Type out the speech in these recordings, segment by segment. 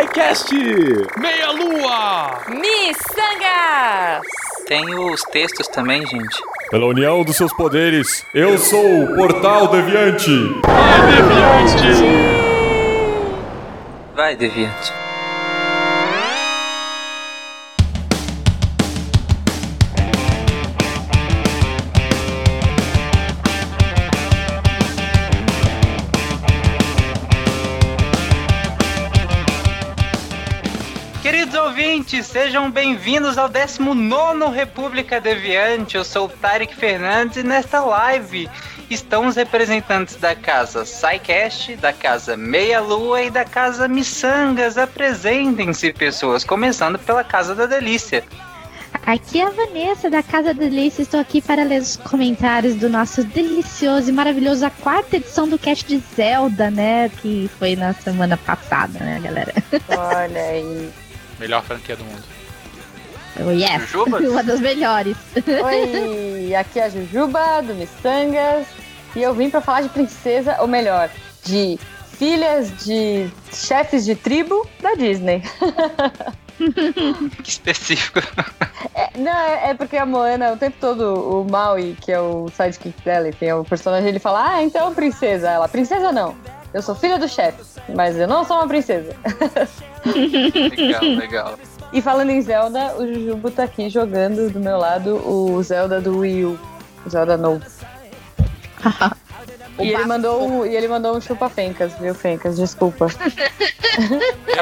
SciCast! Meia Lua! Miçangas! Tem os textos também, gente. Pela união dos seus poderes, eu sou o Portal Deviante! Vai, Deviante! Vai, Deviante. Ouvintes, sejam bem-vindos ao 19 República Deviante. Eu sou o Tarek Fernandes e nesta live estão os representantes da casa SciCast, da casa Meia Lua e da casa Missangas. Apresentem-se, pessoas, começando pela Casa da Delícia. Aqui é a Vanessa da Casa da Delícia. Estou aqui para ler os comentários do nosso delicioso e maravilhoso a quarta edição do cast de Zelda, né? Que foi na semana passada, né, galera? Olha aí. Melhor franquia do mundo. Oh, yes! Jujuba? Uma das melhores. Oi, aqui é a Jujuba do Mistangas e eu vim pra falar de princesa, ou melhor, de filhas de chefes de tribo da Disney. Que específico. É, não, é, é porque a Moana, o tempo todo, o Maui, que é o sidekick dela, enfim, é o personagem, ele fala, ah, então princesa. Ela, princesa não. Eu sou filha do chefe, mas eu não sou uma princesa. legal, legal. E falando em Zelda, o Jujubo tá aqui jogando do meu lado o Zelda do Wii U. O Zelda novo. E ele, mandou, um- e ele mandou um chupa-fencas, viu, Fencas? Desculpa.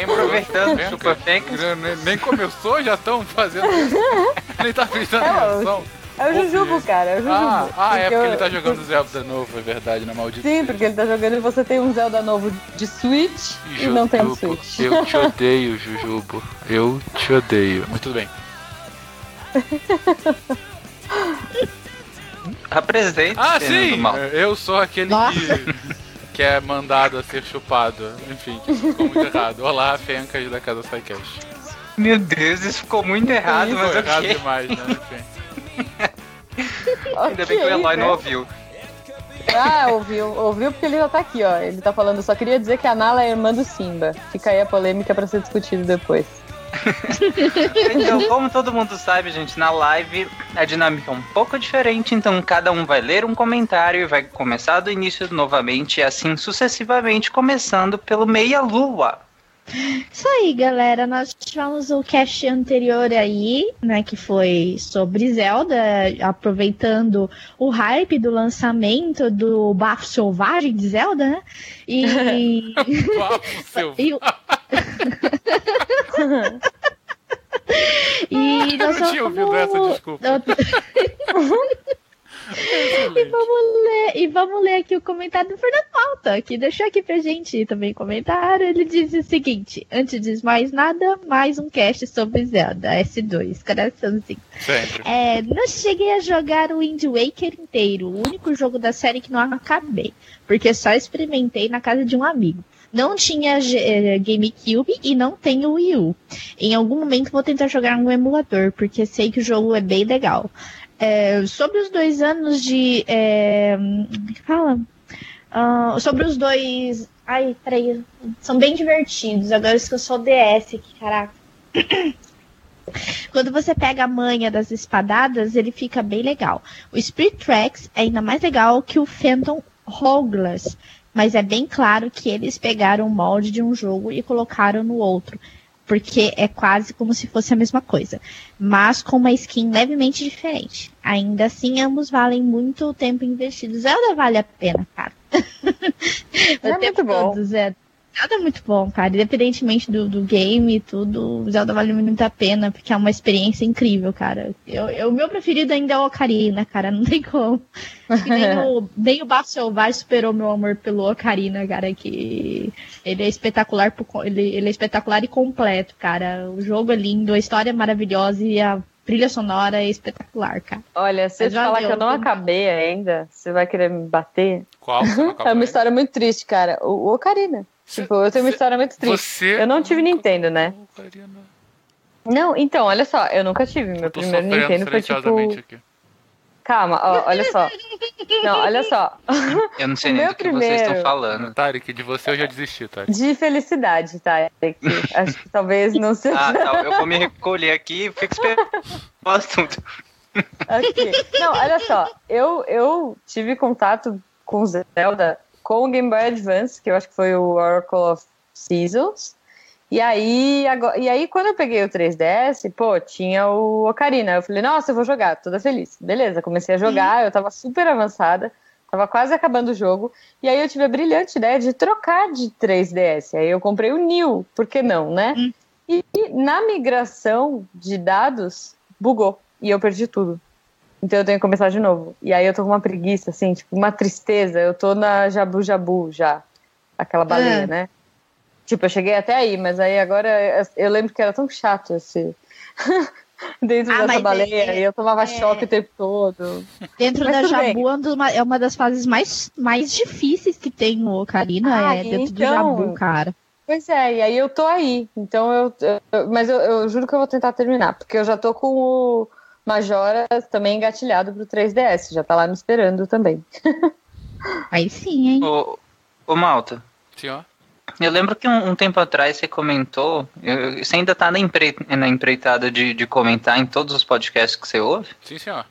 Aproveitando o Vendo Chupa que- Fencas. que Nem, nem começou, já estão fazendo. Nem tá prestando É, atenção. É o Jujubo, cara, é o Jujubo. Ah, ah, é porque eu- ele tá jogando Zelda novo, é verdade, na maldita. Sim, porque ele tá jogando e você tem um Zelda novo de Switch e não tem um Switch. Eu te odeio, Jujubo. Eu te odeio. Mas tudo bem. Apresente Ah, sim! Mal. Eu sou aquele que, que é mandado a ser chupado. Enfim, que ficou muito errado. Olá, Fencas da Casa Psycast. Meu Deus, isso ficou muito errado, mas Ficou errado ok. demais, né? Enfim. Ainda bem que o Eloy né? não ouviu. Ah, ouviu, ouviu porque ele já tá aqui, ó. Ele tá falando, só queria dizer que a Nala é irmã do Simba. Fica aí a polêmica pra ser discutido depois. Então, como todo mundo sabe, gente, na live a dinâmica é um pouco diferente, então cada um vai ler um comentário e vai começar do início novamente, e assim sucessivamente, começando pelo Meia Lua. Isso aí, galera. Nós tivemos o cast anterior aí, né? Que foi sobre Zelda, aproveitando o hype do lançamento do Bafo Selvagem de Zelda, né? E. Seu. e o- e Eu nós não tinha ouvido essa, vamos- desculpa. E vamos ler, e vamos ler aqui o comentário do Fernando Malta, que deixou aqui pra gente também comentário. Ele diz o seguinte: antes de mais nada, mais um cast sobre Zelda S2, coraçãozinho. Sempre. É, não cheguei a jogar o Wind Waker inteiro, o único jogo da série que não acabei, porque só experimentei na casa de um amigo. Não tinha eh, GameCube e não tenho Wii U. Em algum momento vou tentar jogar no emulador, porque sei que o jogo é bem legal. É, sobre os dois anos de. É, que fala? Ah, sobre os dois. Ai, peraí. São bem divertidos. Agora esqueci o DS aqui, caraca. Quando você pega a manha das espadadas, ele fica bem legal. O Spirit Tracks é ainda mais legal que o Phantom Hourglass, mas é bem claro que eles pegaram o molde de um jogo e colocaram no outro, porque é quase como se fosse a mesma coisa, mas com uma skin levemente diferente. Ainda assim, ambos valem muito o tempo investido. Zelda vale a pena, cara. É O tempo muito bom. todo, Zelda. Zelda é muito bom, cara. Independentemente do, do game e tudo, Zelda vale muito a pena, porque é uma experiência incrível, cara. Eu, eu- o meu preferido ainda é o Ocarina, cara. Não tem como. Acho que nem o, nem o Bafo Selvagem superou meu amor pelo Ocarina, cara. Que ele é espetacular, ele, ele é espetacular e completo, cara. O jogo é lindo, a história é maravilhosa e a trilha sonora é espetacular, cara. Olha, se eu te falar que eu não acabei ainda, você vai querer me bater? Qual? É uma história muito triste, cara. O, o Ocarina. Tipo, eu tenho uma história muito triste. Você. Eu não tive Nintendo, né? Ocarina. Não, então, olha só, eu nunca tive. Meu primeiro Nintendo foi tipo. aqui. calma, ó, olha só. Não, olha só. Eu não sei nem do que vocês estão primeiro- falando. Tarek, de você eu já desisti, Tarek. De felicidade, que Acho que talvez não seja. Ah, tá. Eu vou me recolher aqui e fico esperando o assunto. Ok. Não, olha só. Eu, eu tive contato com Zelda com o Game Boy Advance, que eu acho que foi o Oracle of Seasons. E aí, agora, e aí, quando eu peguei o 3DS, pô, tinha o Ocarina. Eu falei, nossa, eu vou jogar, toda feliz. Beleza, comecei a jogar, eu tava super avançada, tava quase acabando o jogo. E aí eu tive a brilhante ideia de trocar de 3DS. Aí eu comprei o New, por que não, né? Hum. E, e na migração de dados, bugou. E eu perdi tudo. Então eu tenho que começar de novo. E aí eu tô com uma preguiça, assim, tipo, uma tristeza. Eu tô na Jabu Jabu já. Aquela baleia, Ah. né? Tipo, eu cheguei até aí, mas aí agora eu lembro que era tão chato esse. Dentro Ah, dessa baleia, é- e eu tomava é- choque o tempo todo. Dentro Mas da tudo bem. Jabu é uma- é das fases mais, mais difíceis que tem no Ocarina, Ah, é dentro do então- Jabu, cara. Pois é, e aí eu tô aí. Então eu. eu- mas eu, eu juro que eu vou tentar terminar, porque eu já tô com o Majora também engatilhado pro 3DS, já tá lá me esperando também. Aí sim, hein? Ô, ô Malta, Senhor? eu lembro que um, um tempo atrás você comentou, eu- você ainda tá na, empre- na empreitada de, de comentar em todos os podcasts que você ouve? Sim, senhor.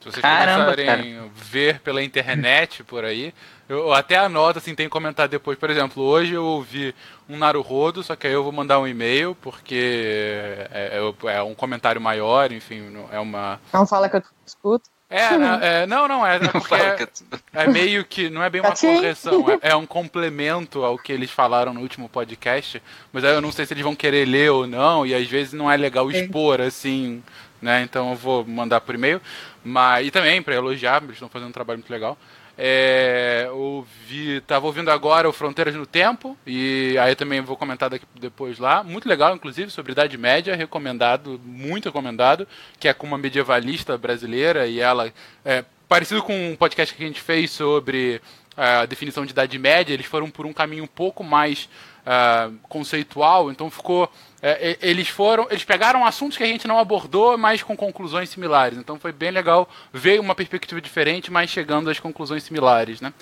Se vocês Caramba, começarem a ver pela internet por aí, eu até anoto, assim, tem que comentar depois. Por exemplo, hoje eu ouvi um Naruhodo, só que aí eu vou mandar um e-mail, porque é, é- é um comentário maior, enfim, não- é uma... Não fala que eu escuto. É, né, é, não, não, é, é é, é meio que, não é bem uma Catim. correção, é, é um complemento ao que eles falaram no último podcast, mas aí eu não sei se eles vão querer ler ou não, e às vezes não é legal expor, assim, né, então eu vou mandar por e-mail, mas, e também para elogiar, eles estão fazendo um trabalho muito legal. É, ouvi, tava ouvindo agora o Fronteiras no Tempo, e aí também vou comentar daqui depois lá. Muito legal, inclusive, sobre Idade Média, recomendado, muito recomendado, que é com uma medievalista brasileira, e ela é parecido com um podcast que a gente fez sobre a definição de Idade Média, eles foram por um caminho um pouco mais ah, conceitual, então ficou. É, eles foram. Eles pegaram assuntos que a gente não abordou, mas com conclusões similares. Então foi bem legal ver uma perspectiva diferente, mas chegando às conclusões similares, né?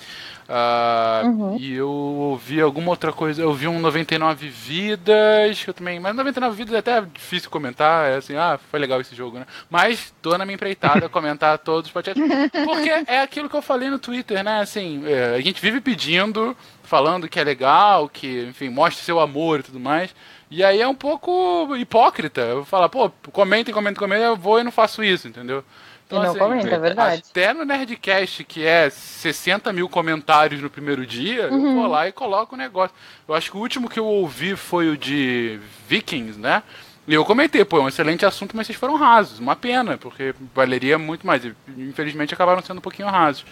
Ah, E eu ouvi alguma outra coisa. Eu vi um 99 Vidas, que eu também. Mas 99 Vidas é até difícil comentar. É assim, ah, foi legal esse jogo, né? Mas tô na minha empreitada comentar todos os podcasts. Porque é aquilo que eu falei no Twitter, né? Assim, é, a gente vive pedindo, falando que é legal, que, enfim, mostre seu amor e tudo mais. E aí é um pouco hipócrita. Eu falo, pô, comentem, comentem, comentem, eu vou e não faço isso, entendeu? E não comenta, é verdade. Até no Nerdcast, que é 60 mil comentários no primeiro dia, eu vou lá e coloco o negócio. Eu acho que o último que eu ouvi foi o de Vikings, né? E eu comentei, pô, é um excelente assunto, mas vocês foram rasos. Uma pena, porque valeria muito mais. E, infelizmente acabaram sendo um pouquinho rasos.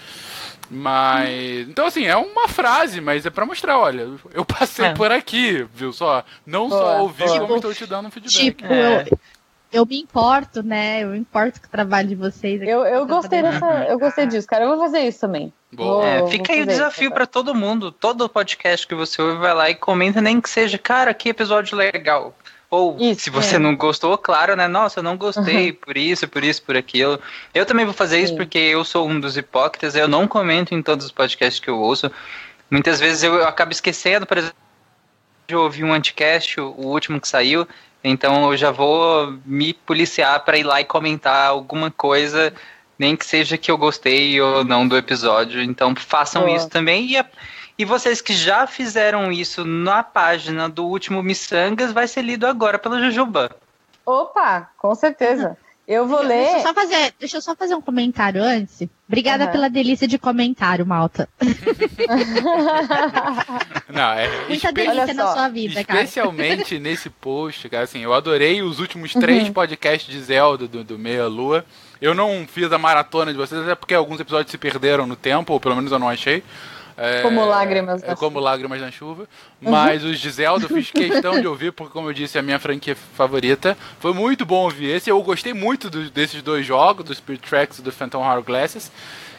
Mas. Então, assim, é uma frase, mas é pra mostrar, olha, eu passei É. por aqui, viu só? Não Boa, só ouvi, boa. como estou te dando um feedback. Tipo, É. eu, eu me importo, né? Eu me importo com o trabalho de vocês. aqui Eu, eu gostei dessa. Eu gostei disso, cara. Eu vou fazer isso também. Boa. É, fica aí o desafio pra todo mundo. Todo podcast que você ouve, vai lá e comenta, nem que seja, cara, que episódio legal. Ou, Isso, se você é. não gostou, claro, né? Nossa, eu não gostei por isso, por isso, por aquilo. Eu também vou fazer isso Sim. porque eu sou um dos hipócritas, eu não comento em todos os podcasts que eu ouço. Muitas vezes eu, eu acabo esquecendo, por exemplo, de ouvir um anticast, o, o último que saiu, então eu já vou me policiar pra ir lá e comentar alguma coisa, nem que seja que eu gostei ou não do episódio. Então façam Boa. isso também. E, e vocês que já fizeram isso na página do último Missangas, vai ser lido agora pela Jujuba. Opa, com certeza. Eu vou Deixa eu, ler. só fazer, deixa eu só fazer um comentário antes. Obrigada Aham. pela delícia de comentário, Malta. Não, é Muita delícia na sua vida, cara. Especialmente nesse post, cara, assim, eu adorei os últimos três podcasts de Zelda do, do Meia Lua. Eu não fiz a maratona de vocês, até porque alguns episódios se perderam no tempo, ou pelo menos eu não achei. É, Como lágrimas é, na como lágrimas na chuva. Mas os de Zelda eu fiz questão de ouvir, porque, como eu disse, é a minha franquia favorita. Foi muito bom ouvir esse. Eu gostei muito do- desses dois jogos, do Spirit Tracks e do Phantom Hourglasses.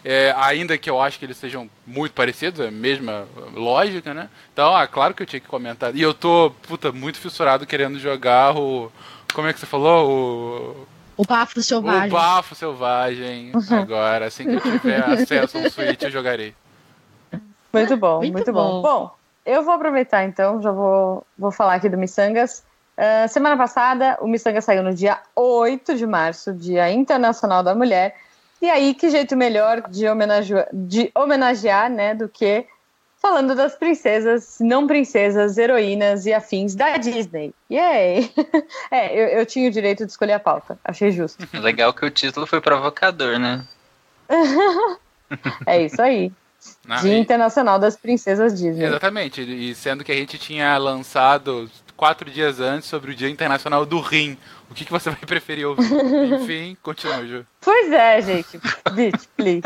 É, ainda que eu acho que eles sejam muito parecidos, é a mesma lógica, né? Então, ah, claro que eu tinha que comentar. E eu tô, puta, muito fissurado querendo jogar o. Como é que você falou? O. O bafo selvagem. O bafo selvagem. Agora, assim que eu tiver acesso ao Switch, eu jogarei. Muito bom, muito, Muito bom. bom. Bom, eu vou aproveitar então, já vou, vou falar aqui do Missangas. Ah, semana passada, o Missanga saiu no dia 8 de março, Dia Internacional da Mulher. E aí, que jeito melhor de homenagear, de homenagear né, do que falando das princesas, não princesas, heroínas e afins da Disney. Yay! É, eu, eu tinha o direito de escolher a pauta, achei justo. Legal que o título foi provocador, né? É isso aí. Não, Dia Internacional das Princesas Disney. Exatamente, e sendo que a gente tinha lançado quatro dias antes sobre o Dia Internacional do Rim. O que, que você vai preferir ouvir? Enfim, continua, Ju. Pois é, gente. Bitch, please.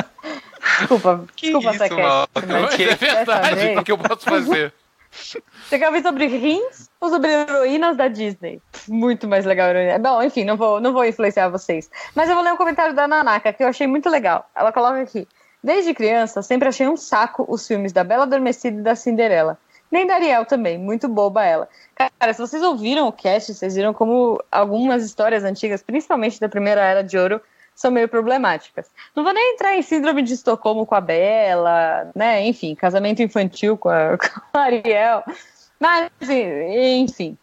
Desculpa, Que desculpa, isso, Saquete, Mal? mas Mas é verdade, vez- o que eu posso fazer? Você quer ouvir sobre rins ou sobre heroínas da Disney? Muito mais legal heroína. Bom, enfim, não vou, não vou influenciar vocês. Mas eu vou ler um comentário da Nanaka que eu achei muito legal. Ela coloca aqui. Desde criança, sempre achei um saco os filmes da Bela Adormecida e da Cinderela. Nem da Ariel também, muito boba ela. Cara, se vocês ouviram o cast, vocês viram como algumas histórias antigas, principalmente da primeira era de ouro, são meio problemáticas. Não vou nem entrar em síndrome de Estocolmo com a Bela, né? Enfim, casamento infantil com a, com a Ariel. Mas, enfim.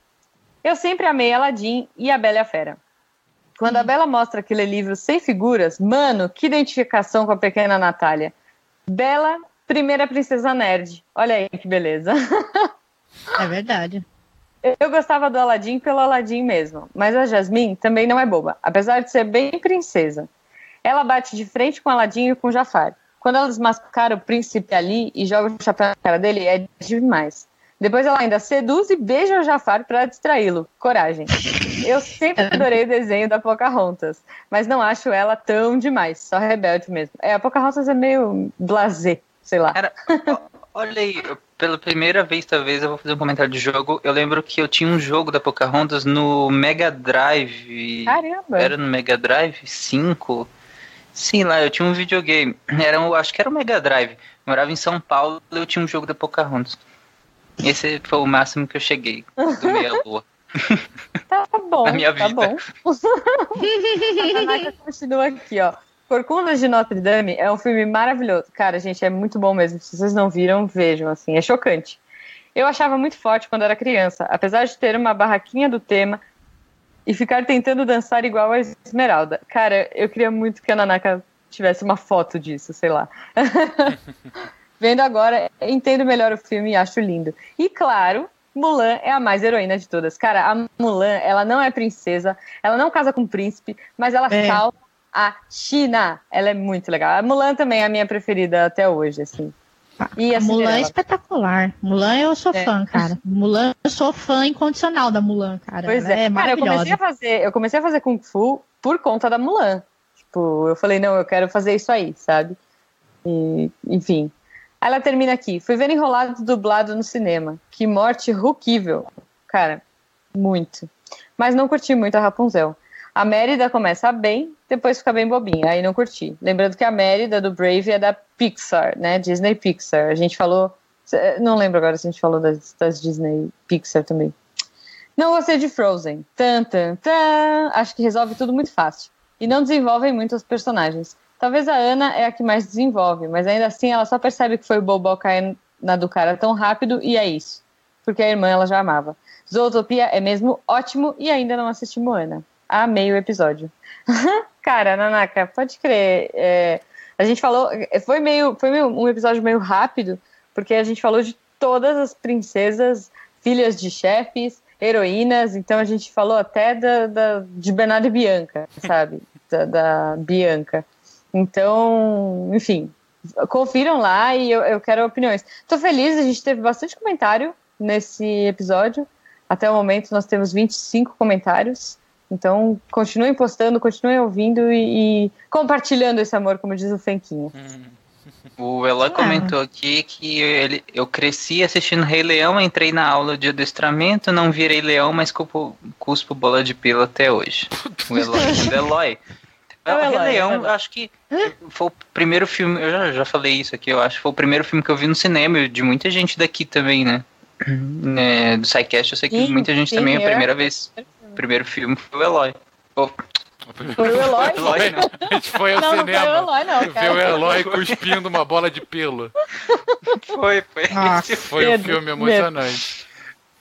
Eu sempre amei Aladdin e a Bela e a Fera. Quando a Bela mostra aquele livro sem figuras, mano, que identificação com a pequena Natália. Bela, primeira princesa nerd. Olha aí que beleza. É verdade. Eu gostava do Aladdin pelo Aladdin mesmo, mas a Jasmine também não é boba, apesar de ser bem princesa. Ela bate de frente com Aladdin e com Jafar. Quando ela desmascara o príncipe ali e joga o chapéu na cara dele, é demais. Depois ela ainda seduz e beija o Jafar para distraí-lo. Coragem. Eu sempre adorei o desenho da Pocahontas, mas não acho ela tão demais, só rebelde mesmo. É, a Pocahontas é meio blasé, sei lá. Ó, olha aí, pela primeira vez, talvez, eu vou fazer um comentário de jogo. Eu lembro que eu tinha um jogo da Pocahontas no Mega Drive. Caramba. Era no Mega Drive 5? Sei lá, eu tinha um videogame. Era um, acho que era o Mega Drive. Eu morava em São Paulo e eu tinha um jogo da Pocahontas. Esse foi o máximo que eu cheguei do Meia Lua. Tá bom, tá vida. bom. continua aqui, ó. Corcundas de Notre Dame é um filme maravilhoso. Cara, gente, é muito bom mesmo. Se vocês não viram, vejam, assim, é chocante. Eu achava muito forte quando era criança, apesar de ter uma barraquinha do tema e ficar tentando dançar igual a Esmeralda. Cara, eu queria muito que a Nanaka tivesse uma foto disso, sei lá. Vendo agora, entendo melhor o filme e acho lindo. E claro, Mulan é a mais heroína de todas. Cara, a Mulan, ela não é princesa, ela não casa com um príncipe, mas ela É. salva a China. Ela é muito legal. A Mulan também é a minha preferida até hoje, assim. E a A Mulan é espetacular. Mulan eu sou É. fã, cara. Mulan, eu sou fã incondicional da Mulan, cara. Pois Ela é, é cara, eu comecei a fazer, eu comecei a fazer Kung Fu por conta da Mulan. Tipo, eu falei, não, eu quero fazer isso aí, sabe? E, enfim. Ela termina aqui. Fui ver enrolado dublado no cinema. Que morte ruquível. Cara, muito. Mas não curti muito a Rapunzel. A Mérida começa bem, depois fica bem bobinha. Aí não curti. Lembrando que a Mérida do Brave é da Pixar, né? Disney Pixar. A gente falou. Não lembro agora se a gente falou das, das Disney Pixar também. Não gostei de Frozen. Tan, tan, tan. Acho que resolve tudo muito fácil. E não desenvolvem muito os personagens. Talvez a Ana é a que mais desenvolve, mas ainda assim ela só percebe que foi o Bobo cair na do cara tão rápido e é isso. Porque a irmã ela já amava. Zootopia é mesmo ótimo e ainda não assisti Moana. Amei o episódio. cara, Nanaka, pode crer. é, a gente falou. Foi meio. Foi meio, um episódio meio rápido, porque a gente falou de todas as princesas, filhas de chefes, heroínas, então a gente falou até da, da- de Bernardo e Bianca, sabe? Da, da Bianca. Então, enfim, confiram lá e eu, eu quero opiniões. Tô feliz, a gente teve bastante comentário nesse episódio. Até o momento nós temos 25 comentários. Então, continuem postando, continuem ouvindo e, e compartilhando esse amor, como diz o Fenquinho. O Eloy Ah. comentou aqui que ele, eu cresci assistindo Rei Leão, entrei na aula de adestramento, não virei leão, mas cuspo, cuspo bola de pila até hoje. O Eloy. o Eloy. É o o Rei Eloy, é o Leão, Eloy. eu acho que foi o primeiro filme, eu já, já falei isso aqui, eu acho que foi o primeiro filme que eu vi no cinema, e de muita gente daqui também, né? né do SciCast, eu sei que Sim, muita gente sim, também, a eu- primeira vez, o primeiro filme foi o Eloy. Pô, Foi o Eloy? Eloy, não. A gente foi ao Não, não foi cinema. o Eloy, não, Ver o cara. Eloy cuspindo uma bola de pelo. Foi, foi. Nossa. Foi um filme medo. emocionante.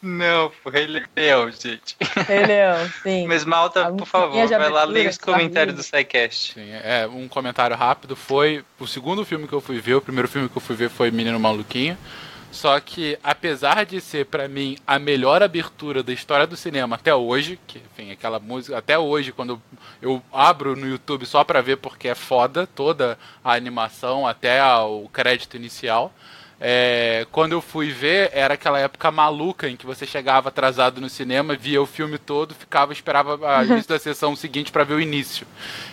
Não, foi Rei Leão, gente. Rei Leão, sim. Mas Malta, A por favor, vai lá ler os tá comentários do. SciCast. Sim, é, um comentário rápido foi o segundo filme que eu fui ver, o primeiro filme que eu fui ver foi Menino Maluquinho. Só que, apesar de ser pra mim a melhor abertura da história do cinema até hoje, que enfim, aquela música, até hoje, quando eu abro no YouTube só pra ver porque é foda toda a animação até a- o crédito inicial. É, quando eu fui ver, era aquela época maluca em que você chegava atrasado no cinema, via o filme todo, ficava, esperava a início da sessão seguinte pra ver o início.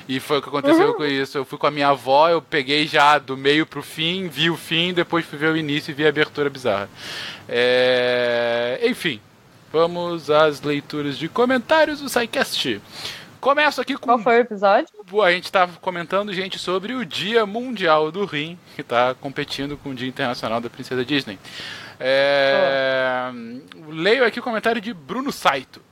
E foi o que aconteceu com isso. Eu fui com a minha avó, eu peguei já do meio pro fim, vi o fim, depois fui ver o início e vi a abertura bizarra. É, Enfim, vamos às leituras de comentários do SciCast. Começo aqui com Qual foi o episódio? a gente estava comentando, gente, sobre o Dia Mundial do Rim, que está competindo com o Dia Internacional da Princesa Disney. É, Leio aqui o comentário de Bruno Saito.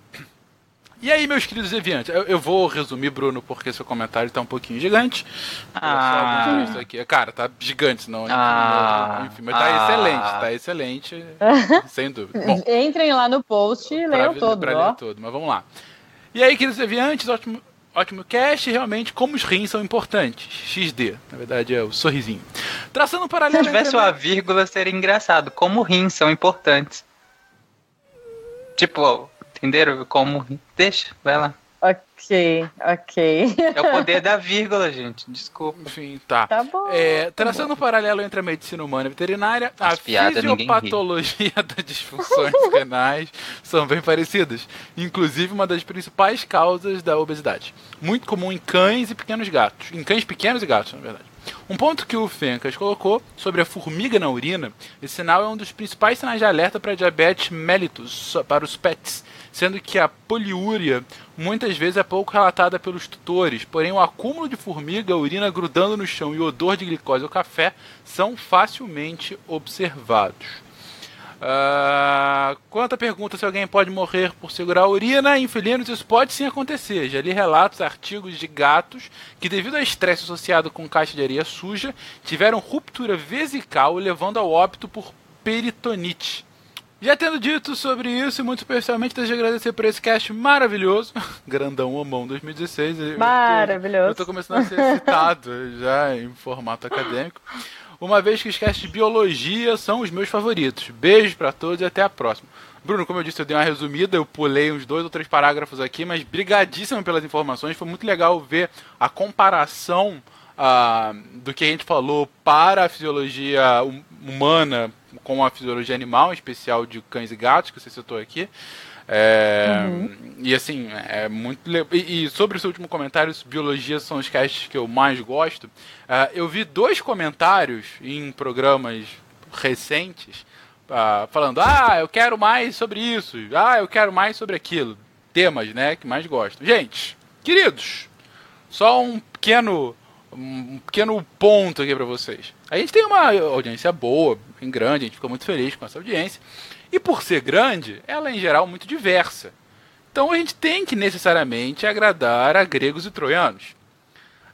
E aí, meus queridos deviantes, eu, eu vou resumir, Bruno, porque seu comentário está um pouquinho gigante. Ah. textos aqui. Cara, tá gigante, senão. Ah. enfim, mas tá Ah. excelente, tá excelente, sem dúvida. Bom, Entrem lá no post e leiam todo, pra ó. ler todo, mas vamos lá. E aí, queridos deviantes, ótimo, ótimo cast, realmente, como os rins são importantes. XD, na verdade é o sorrisinho. Traçando um Se paralelo tivesse entre- uma vírgula, seria engraçado. Como rins são importantes. Tipo, entenderam? Como Deixa, vai lá. Ok, ok. É o poder da vírgula, gente. Desculpa. Enfim, tá. Tá bom. É, traçando um paralelo entre a medicina humana e a veterinária, a As ninguém ri. fisiopatologia das disfunções renais são bem parecidas. Inclusive, uma das principais causas da obesidade. Muito comum em cães e pequenos gatos. Em cães pequenos e gatos, na verdade. Um ponto que o Fencas colocou sobre a formiga na urina, esse sinal é um dos principais sinais de alerta para diabetes mellitus para os pets, sendo que a poliúria muitas vezes é pouco relatada pelos tutores, porém o acúmulo de formiga, urina grudando no chão e odor de glicose ou café são facilmente observados. Ah, quanto à pergunta se alguém pode morrer por segurar a urina em felinos, isso pode sim acontecer. Já li relatos, artigos de gatos que, devido ao estresse associado com caixa de areia suja, tiveram ruptura vesical, levando ao óbito por peritonite. Já tendo dito sobre isso, e muito especialmente desejo agradecer por esse cast maravilhoso. Grandão Homão 2016. Eu tô- Maravilhoso. Eu tô começando a ser citado já em formato acadêmico. Uma vez que os casts de biologia são os meus favoritos. Beijos pra todos e até a próxima. Bruno, como eu disse, eu dei uma resumida, eu pulei uns dois ou três parágrafos aqui, mas brigadíssimo pelas informações. Foi muito legal ver a comparação ah, do que a gente falou para a fisiologia hum- humana com a fisiologia animal, em especial de cães e gatos, que você citou aqui. É, E assim, é muito e, e sobre o seu último comentário, biologia são os casts que eu mais gosto. ah, eu vi dois comentários em programas recentes ah, falando: ah, eu quero mais sobre isso, ah, eu quero mais sobre aquilo. Temas, né, que mais gosto. Gente, queridos, só um pequeno um pequeno ponto aqui pra vocês. A gente tem uma audiência boa, bem grande, a gente fica muito feliz com essa audiência. E por ser grande, ela é em geral muito diversa. Então a gente tem que necessariamente agradar a gregos e troianos.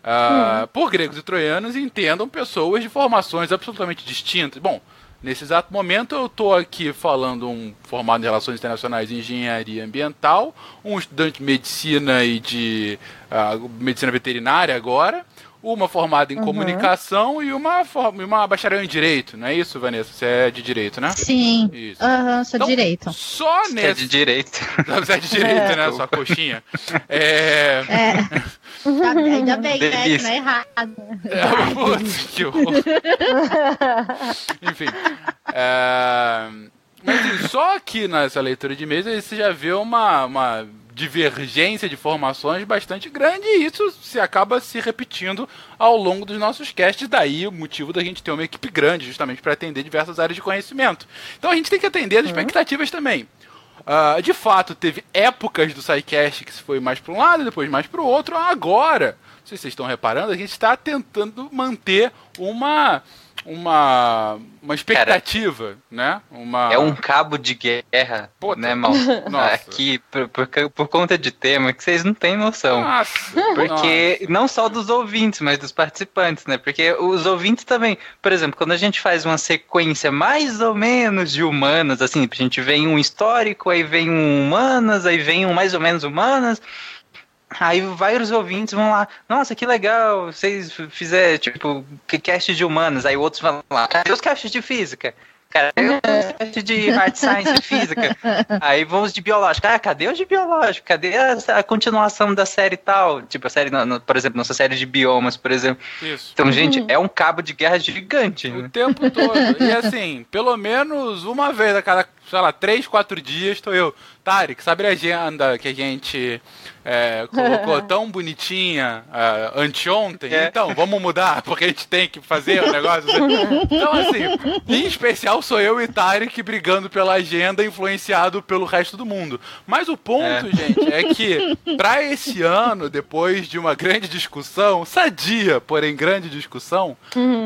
Ah, Por gregos e troianos, entendam pessoas de formações absolutamente distintas. Bom, nesse exato momento eu estou aqui falando um formado em Relações Internacionais e Engenharia Ambiental, um estudante de Medicina e de ah, Medicina Veterinária agora, uma formada em Comunicação e uma, form- e uma bacharel em Direito. Não é isso, Vanessa? Você é de Direito, né? Sim. Isso. Aham, sou Então, direito. Só Que é nesse... de direito. Você é de Direito, né? Sua coxinha. É... É. Ainda bem, né? Não é errado. É, putz, que horror. Enfim. é, Mas assim, só aqui nessa leitura de mesa você já vê uma, uma divergência de formações bastante grande e isso se acaba se repetindo ao longo dos nossos casts. Daí o motivo da gente ter uma equipe grande, justamente para atender diversas áreas de conhecimento. Então a gente tem que atender as expectativas também. Ah, de fato, teve épocas do SciCast que se foi mais para um lado, depois mais para o outro. Agora, se vocês estão reparando, a gente está tentando manter uma uma, uma expectativa, né? Uma... É um cabo de guerra, Puta. né, mal? Nossa. Aqui, por, por, por conta de tema que vocês não têm noção. Nossa, Porque não só dos ouvintes, mas dos participantes, né? Porque os ouvintes também, por exemplo, quando a gente faz uma sequência mais ou menos de humanas, assim, a gente vem um histórico, aí vem um humanas, aí vem um mais ou menos humanas. Aí vários ouvintes vão lá, nossa, que legal, vocês fizeram, tipo, que cast de humanas. Aí outros vão lá, cadê os casts de física? Cadê os casts de art science e física? Aí vamos de biológico. Ah, cadê os de biológico? Cadê a, a continuação da série tal? Tipo, a série, no- no- por exemplo, nossa série de biomas, por exemplo. Isso. Então, gente, é um cabo de guerra gigante, O né? tempo todo. E assim, pelo menos uma vez a cada, sei lá, três, quatro dias estou eu. Tarek, sabe a agenda que a gente é, colocou tão bonitinha é, anteontem? É. Então, vamos mudar, porque a gente tem que fazer o negócio. Então, assim, em especial sou eu e Tarek brigando pela agenda, influenciado pelo resto do mundo. Mas o ponto, gente, é que para esse ano, depois de uma grande discussão, sadia, porém grande discussão,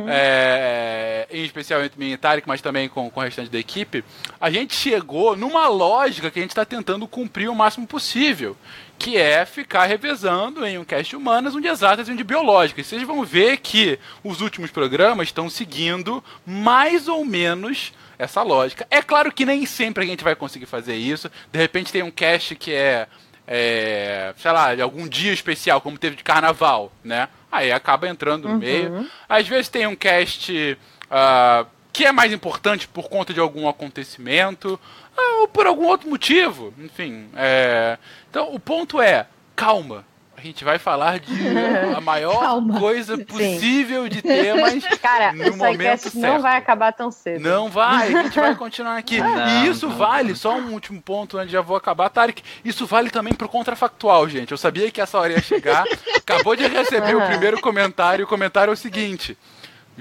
é, em especial entre mim e Tarek, mas também com, com o restante da equipe, a gente chegou numa lógica que a gente está tentando cumprir o máximo possível. Que é ficar revezando em um cast humanas, um de exatas e um de biológicas. Vocês vão ver que os últimos programas estão seguindo mais ou menos essa lógica. É claro que nem sempre a gente vai conseguir fazer isso. De repente tem um cast que é é, sei lá, de algum dia especial, como teve de carnaval, né? Aí acaba entrando no meio. Às vezes tem um cast ah, que é mais importante por conta de algum acontecimento, ah, ou por algum outro motivo. Enfim. é, Então o ponto é, calma. A gente vai falar de a maior Calma. coisa possível de temas Cara, no o momento certo. não vai acabar tão cedo. Não vai, a gente vai continuar aqui. Não, e isso não, vale, só um último ponto antes de já vou acabar, Tarek. Isso vale também pro contrafactual, gente. Eu sabia que essa hora ia chegar. Acabou de receber o Aham. primeiro comentário. O comentário é o seguinte: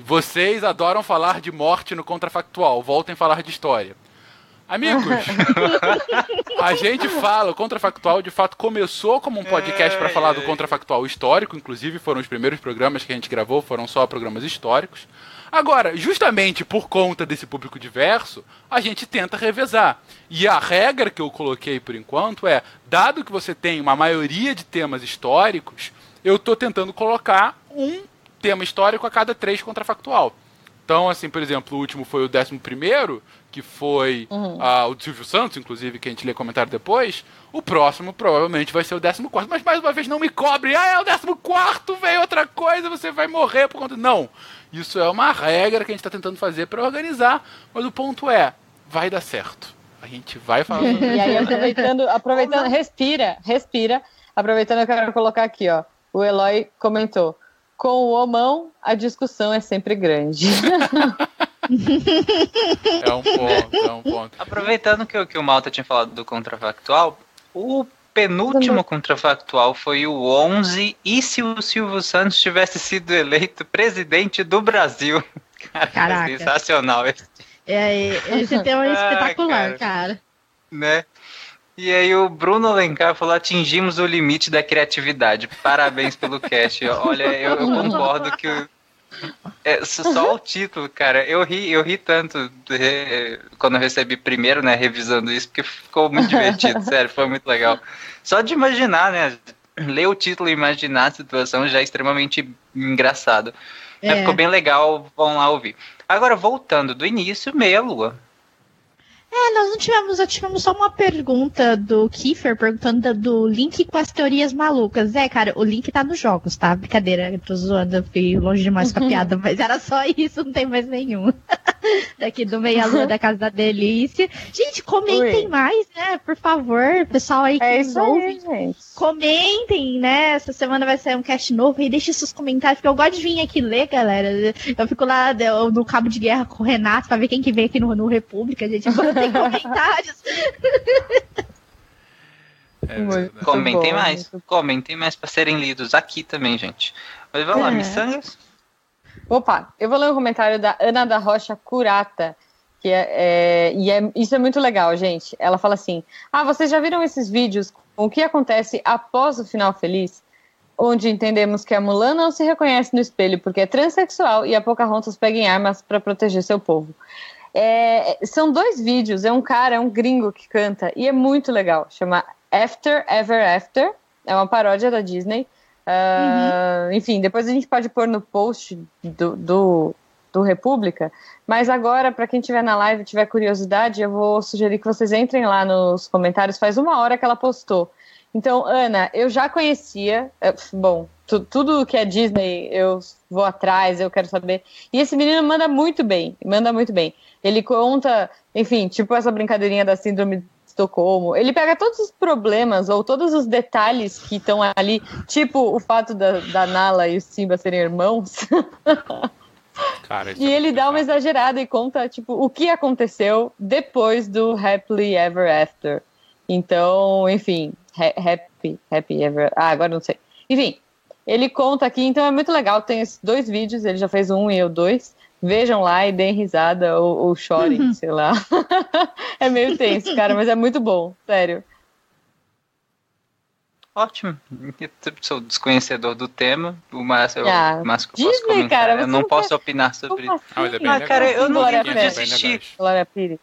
Vocês adoram falar de morte no contrafactual, voltem a falar de história. Amigos, a gente fala, o Contrafactual de fato começou como um podcast para falar do contrafactual histórico, inclusive foram os primeiros programas que a gente gravou, foram só programas históricos. Agora, justamente por conta desse público diverso, a gente tenta revezar. E a regra que eu coloquei por enquanto é, dado que você tem uma maioria de temas históricos, eu estou tentando colocar um tema histórico a cada três contrafactual. Então, assim, por exemplo, o último foi o décimo primeiro, que foi ah, o do Silvio Santos, inclusive, que a gente lê comentário depois. O próximo provavelmente vai ser o décimo quarto. Mas mais uma vez, não me cobre. Ah, é o décimo quarto, veio outra coisa, você vai morrer por conta. Não. Isso é uma regra que a gente está tentando fazer para organizar. Mas o ponto é, vai dar certo. A gente vai falar sobre E aí, aproveitando, aproveitando, respira, respira. Aproveitando, eu quero colocar aqui, ó. O Eloy comentou: com o homão, a discussão é sempre grande. É um ponto, é um ponto. Aproveitando que, o- que o Malta tinha falado do contrafactual, o penúltimo contrafactual foi o 11, e se o Silvio Santos tivesse sido eleito presidente do Brasil? Cara, Caraca. sensacional, esse, É, esse tema é Ah, espetacular, cara. cara. né? E aí o Bruno Alencar falou, atingimos o limite da criatividade. Parabéns pelo cast. Olha, eu, eu concordo que é, só o título, cara, eu ri, eu ri tanto é, quando eu recebi primeiro, né, revisando isso, porque ficou muito divertido, sério, foi muito legal. Só de imaginar, né, ler o título e imaginar a situação já é extremamente engraçado. Mas É. Ficou bem legal, vão lá ouvir. Agora, voltando do início, meia lua. É, nós não tivemos, nós tivemos só uma pergunta do Kiefer perguntando do link com as teorias malucas. É, cara, o link tá nos jogos, tá? Brincadeira, eu tô zoando, eu fui longe demais com a piada, mas era só isso, não tem mais nenhum. Daqui do Meia Lua da Casa da Delícia. Gente, comentem Ui. mais, né? Por favor, pessoal aí que É nos ouve. aí. Comentem, né? Essa semana vai sair um cast novo e deixem seus comentários, porque eu gosto de vir aqui ler, galera. Eu fico lá eu, no cabo de guerra com o Renato pra ver quem que vem aqui no, no República, gente. Tem comentários. É, Comentem bom, mais, muito comentem mais para serem lidos aqui também, gente. Mas vamos lá, É. miçangas? Opa, eu vou ler um comentário da Ana da Rocha Curata, que é, é- e é, isso é muito legal, gente. Ela fala assim: Ah, vocês já viram esses vídeos com o que acontece após o final feliz? onde entendemos que a Mulan não se reconhece no espelho porque é transexual e a Pocahontas pega em armas para proteger seu povo. É, são dois vídeos, é um cara, é um gringo que canta e é muito legal. Chama After Ever After, é uma paródia da Disney. Uh, uhum. Enfim, depois a gente pode pôr no post do, do, do República. Mas agora, para quem estiver na live e tiver curiosidade, eu vou sugerir que vocês entrem lá nos comentários. Faz uma hora que ela postou. Então, Ana, eu já conhecia. É, bom, tu, tudo que é Disney eu vou atrás, eu quero saber. E esse menino manda muito bem, manda muito bem. Ele conta, enfim, tipo essa brincadeirinha da síndrome de Estocolmo. Ele pega todos os problemas ou todos os detalhes que estão ali, tipo o fato da, da Nala e o Simba serem irmãos. Cara, e é ele dá uma exagerada e conta, tipo, o que aconteceu depois do Happily Ever After. Então, enfim, happy, happy ever. Ah, agora não sei. Enfim, ele conta aqui, então é muito legal. Tem esses dois vídeos, ele já fez um e o dois. Vejam lá e deem risada ou, ou chorem, uhum. sei lá. é meio tenso, cara, mas é muito bom, sério. Ótimo. Eu sou desconhecedor do tema. O Márcio, ah, o Márcio Disney, comentar. Cara, eu não posso quer... opinar sobre isso. Assim? Ah, é ah cara, eu não lembro de assistir. Glória Pires.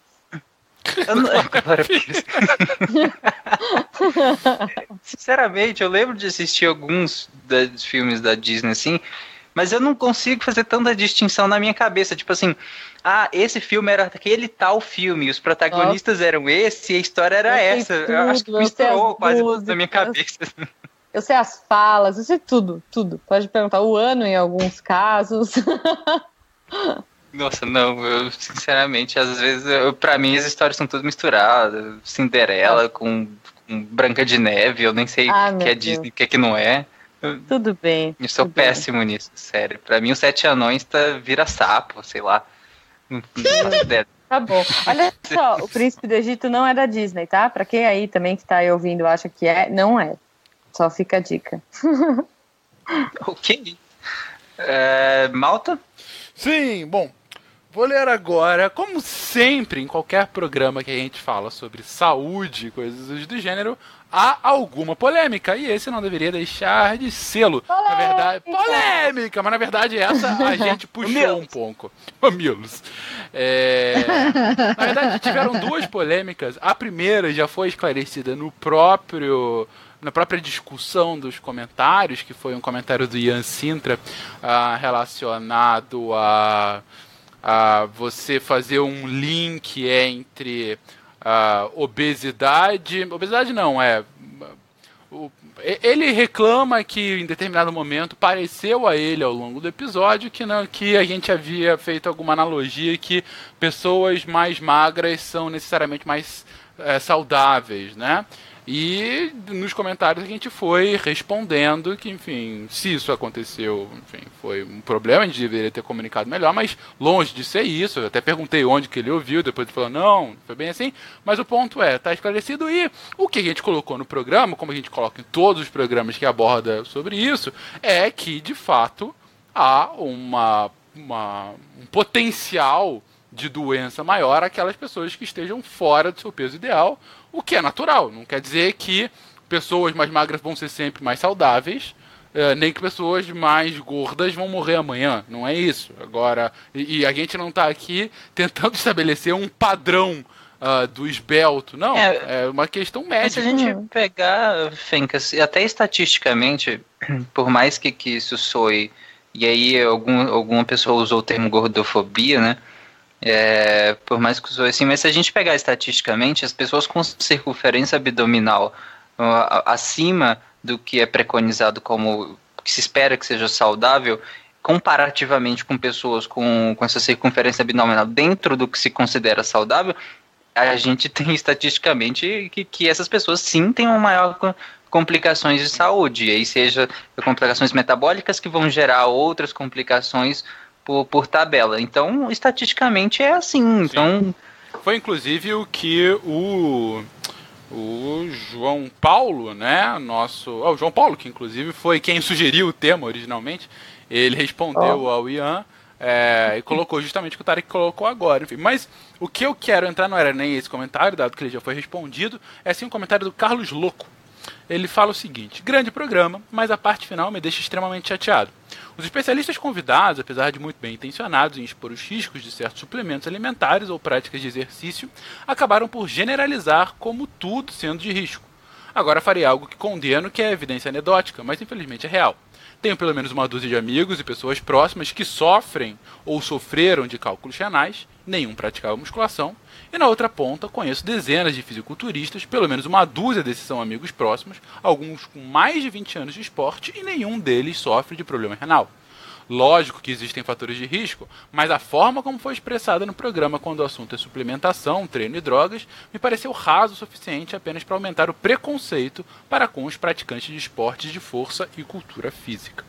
Eu não... Glória Pires. Sinceramente, eu lembro de assistir alguns dos filmes da Disney assim, mas eu não consigo fazer tanta distinção na minha cabeça. Tipo assim, ah, esse filme era aquele tal filme, os protagonistas eram esse e a história era eu essa. Tudo, eu acho que misturou quase músicas, na minha cabeça. Eu sei as falas, eu sei tudo, tudo. Pode perguntar o ano em alguns casos. Nossa, não, eu sinceramente, às vezes, eu, pra mim as histórias são todas misturadas. Cinderela ah. com, com, Branca de Neve, eu nem sei ah, o que é Disney, o que é que não é. Tudo bem. Eu sou péssimo bem. nisso, sério. Pra mim, os sete anões tá, vira sapo, sei lá. Tá bom. Olha só, o Príncipe do Egito não é da Disney, tá? Pra quem aí também que tá aí ouvindo acha que é, não é. Só fica a dica. ok. É, Malta? Sim, bom. Vou ler agora, como sempre, em qualquer programa que a gente fala sobre saúde e coisas do gênero, há alguma polêmica. E esse não deveria deixar de sê-lo. Na verdade, polêmica, mas na verdade essa a gente puxou um pouco. Mamilos. É, na verdade, tiveram duas polêmicas. A primeira já foi esclarecida no próprio na própria discussão dos comentários, que foi um comentário do Ian Sintra uh, relacionado a a você fazer um link entre a obesidade. Obesidade não, é. O, ele reclama que em determinado momento pareceu a ele ao longo do episódio que, não, que a gente havia feito alguma analogia que pessoas mais magras são necessariamente mais é, saudáveis, né? E nos comentários a gente foi respondendo que, enfim, se isso aconteceu, enfim, foi um problema, a gente deveria ter comunicado melhor, mas longe de ser isso, eu até perguntei onde que ele ouviu, depois ele falou, não, foi bem assim, mas o ponto é, tá esclarecido. E o que a gente colocou no programa, como a gente coloca em todos os programas que aborda sobre isso, é que, de fato, há uma, uma um potencial de doença maior aquelas pessoas que estejam fora do seu peso ideal o que é natural. Não quer dizer que pessoas mais magras vão ser sempre mais saudáveis, é, nem que pessoas mais gordas vão morrer amanhã. Não é isso. Agora, e, e a gente não está aqui tentando estabelecer um padrão uh, do esbelto. Não, é, é, uma questão médica. Se a gente pegar, Fencas, até estatisticamente, por mais que, que isso soe, e aí algum, alguma pessoa usou o termo gordofobia, né? É, por mais que usou assim, mas se a gente pegar estatisticamente, as pessoas com circunferência abdominal acima do que é preconizado como que se espera que seja saudável, comparativamente com pessoas com, com essa circunferência abdominal dentro do que se considera saudável, a gente tem estatisticamente que, que essas pessoas sim têm uma maior complicações de saúde, aí seja complicações metabólicas que vão gerar outras complicações por, por tabela. Então, estatisticamente é assim. Então. Foi inclusive o que o o João Paulo, né, nosso, oh, o João Paulo que inclusive foi quem sugeriu o tema originalmente, ele respondeu oh. ao Ian é, e colocou justamente o que o Tarek colocou agora. Enfim, mas o que eu quero entrar não era nem esse comentário, dado que ele já foi respondido, é sim um comentário do Carlos Louco. Ele fala o seguinte: grande programa, mas a parte final me deixa extremamente chateado. Os especialistas convidados, apesar de muito bem intencionados em expor os riscos de certos suplementos alimentares ou práticas de exercício, acabaram por generalizar como tudo sendo de risco. Agora farei algo que condeno, que é evidência anedótica, mas infelizmente é real. Tenho pelo menos uma dúzia de amigos e pessoas próximas que sofrem ou sofreram de cálculos renais, nenhum praticava musculação, e na outra ponta conheço dezenas de fisiculturistas, pelo menos uma dúzia desses são amigos próximos, alguns com mais de 20 anos de esporte e nenhum deles sofre de problema renal. Lógico que existem fatores de risco, mas a forma como foi expressada no programa quando o assunto é suplementação, treino e drogas me pareceu raso o suficiente apenas para aumentar o preconceito para com os praticantes de esportes de força e cultura física.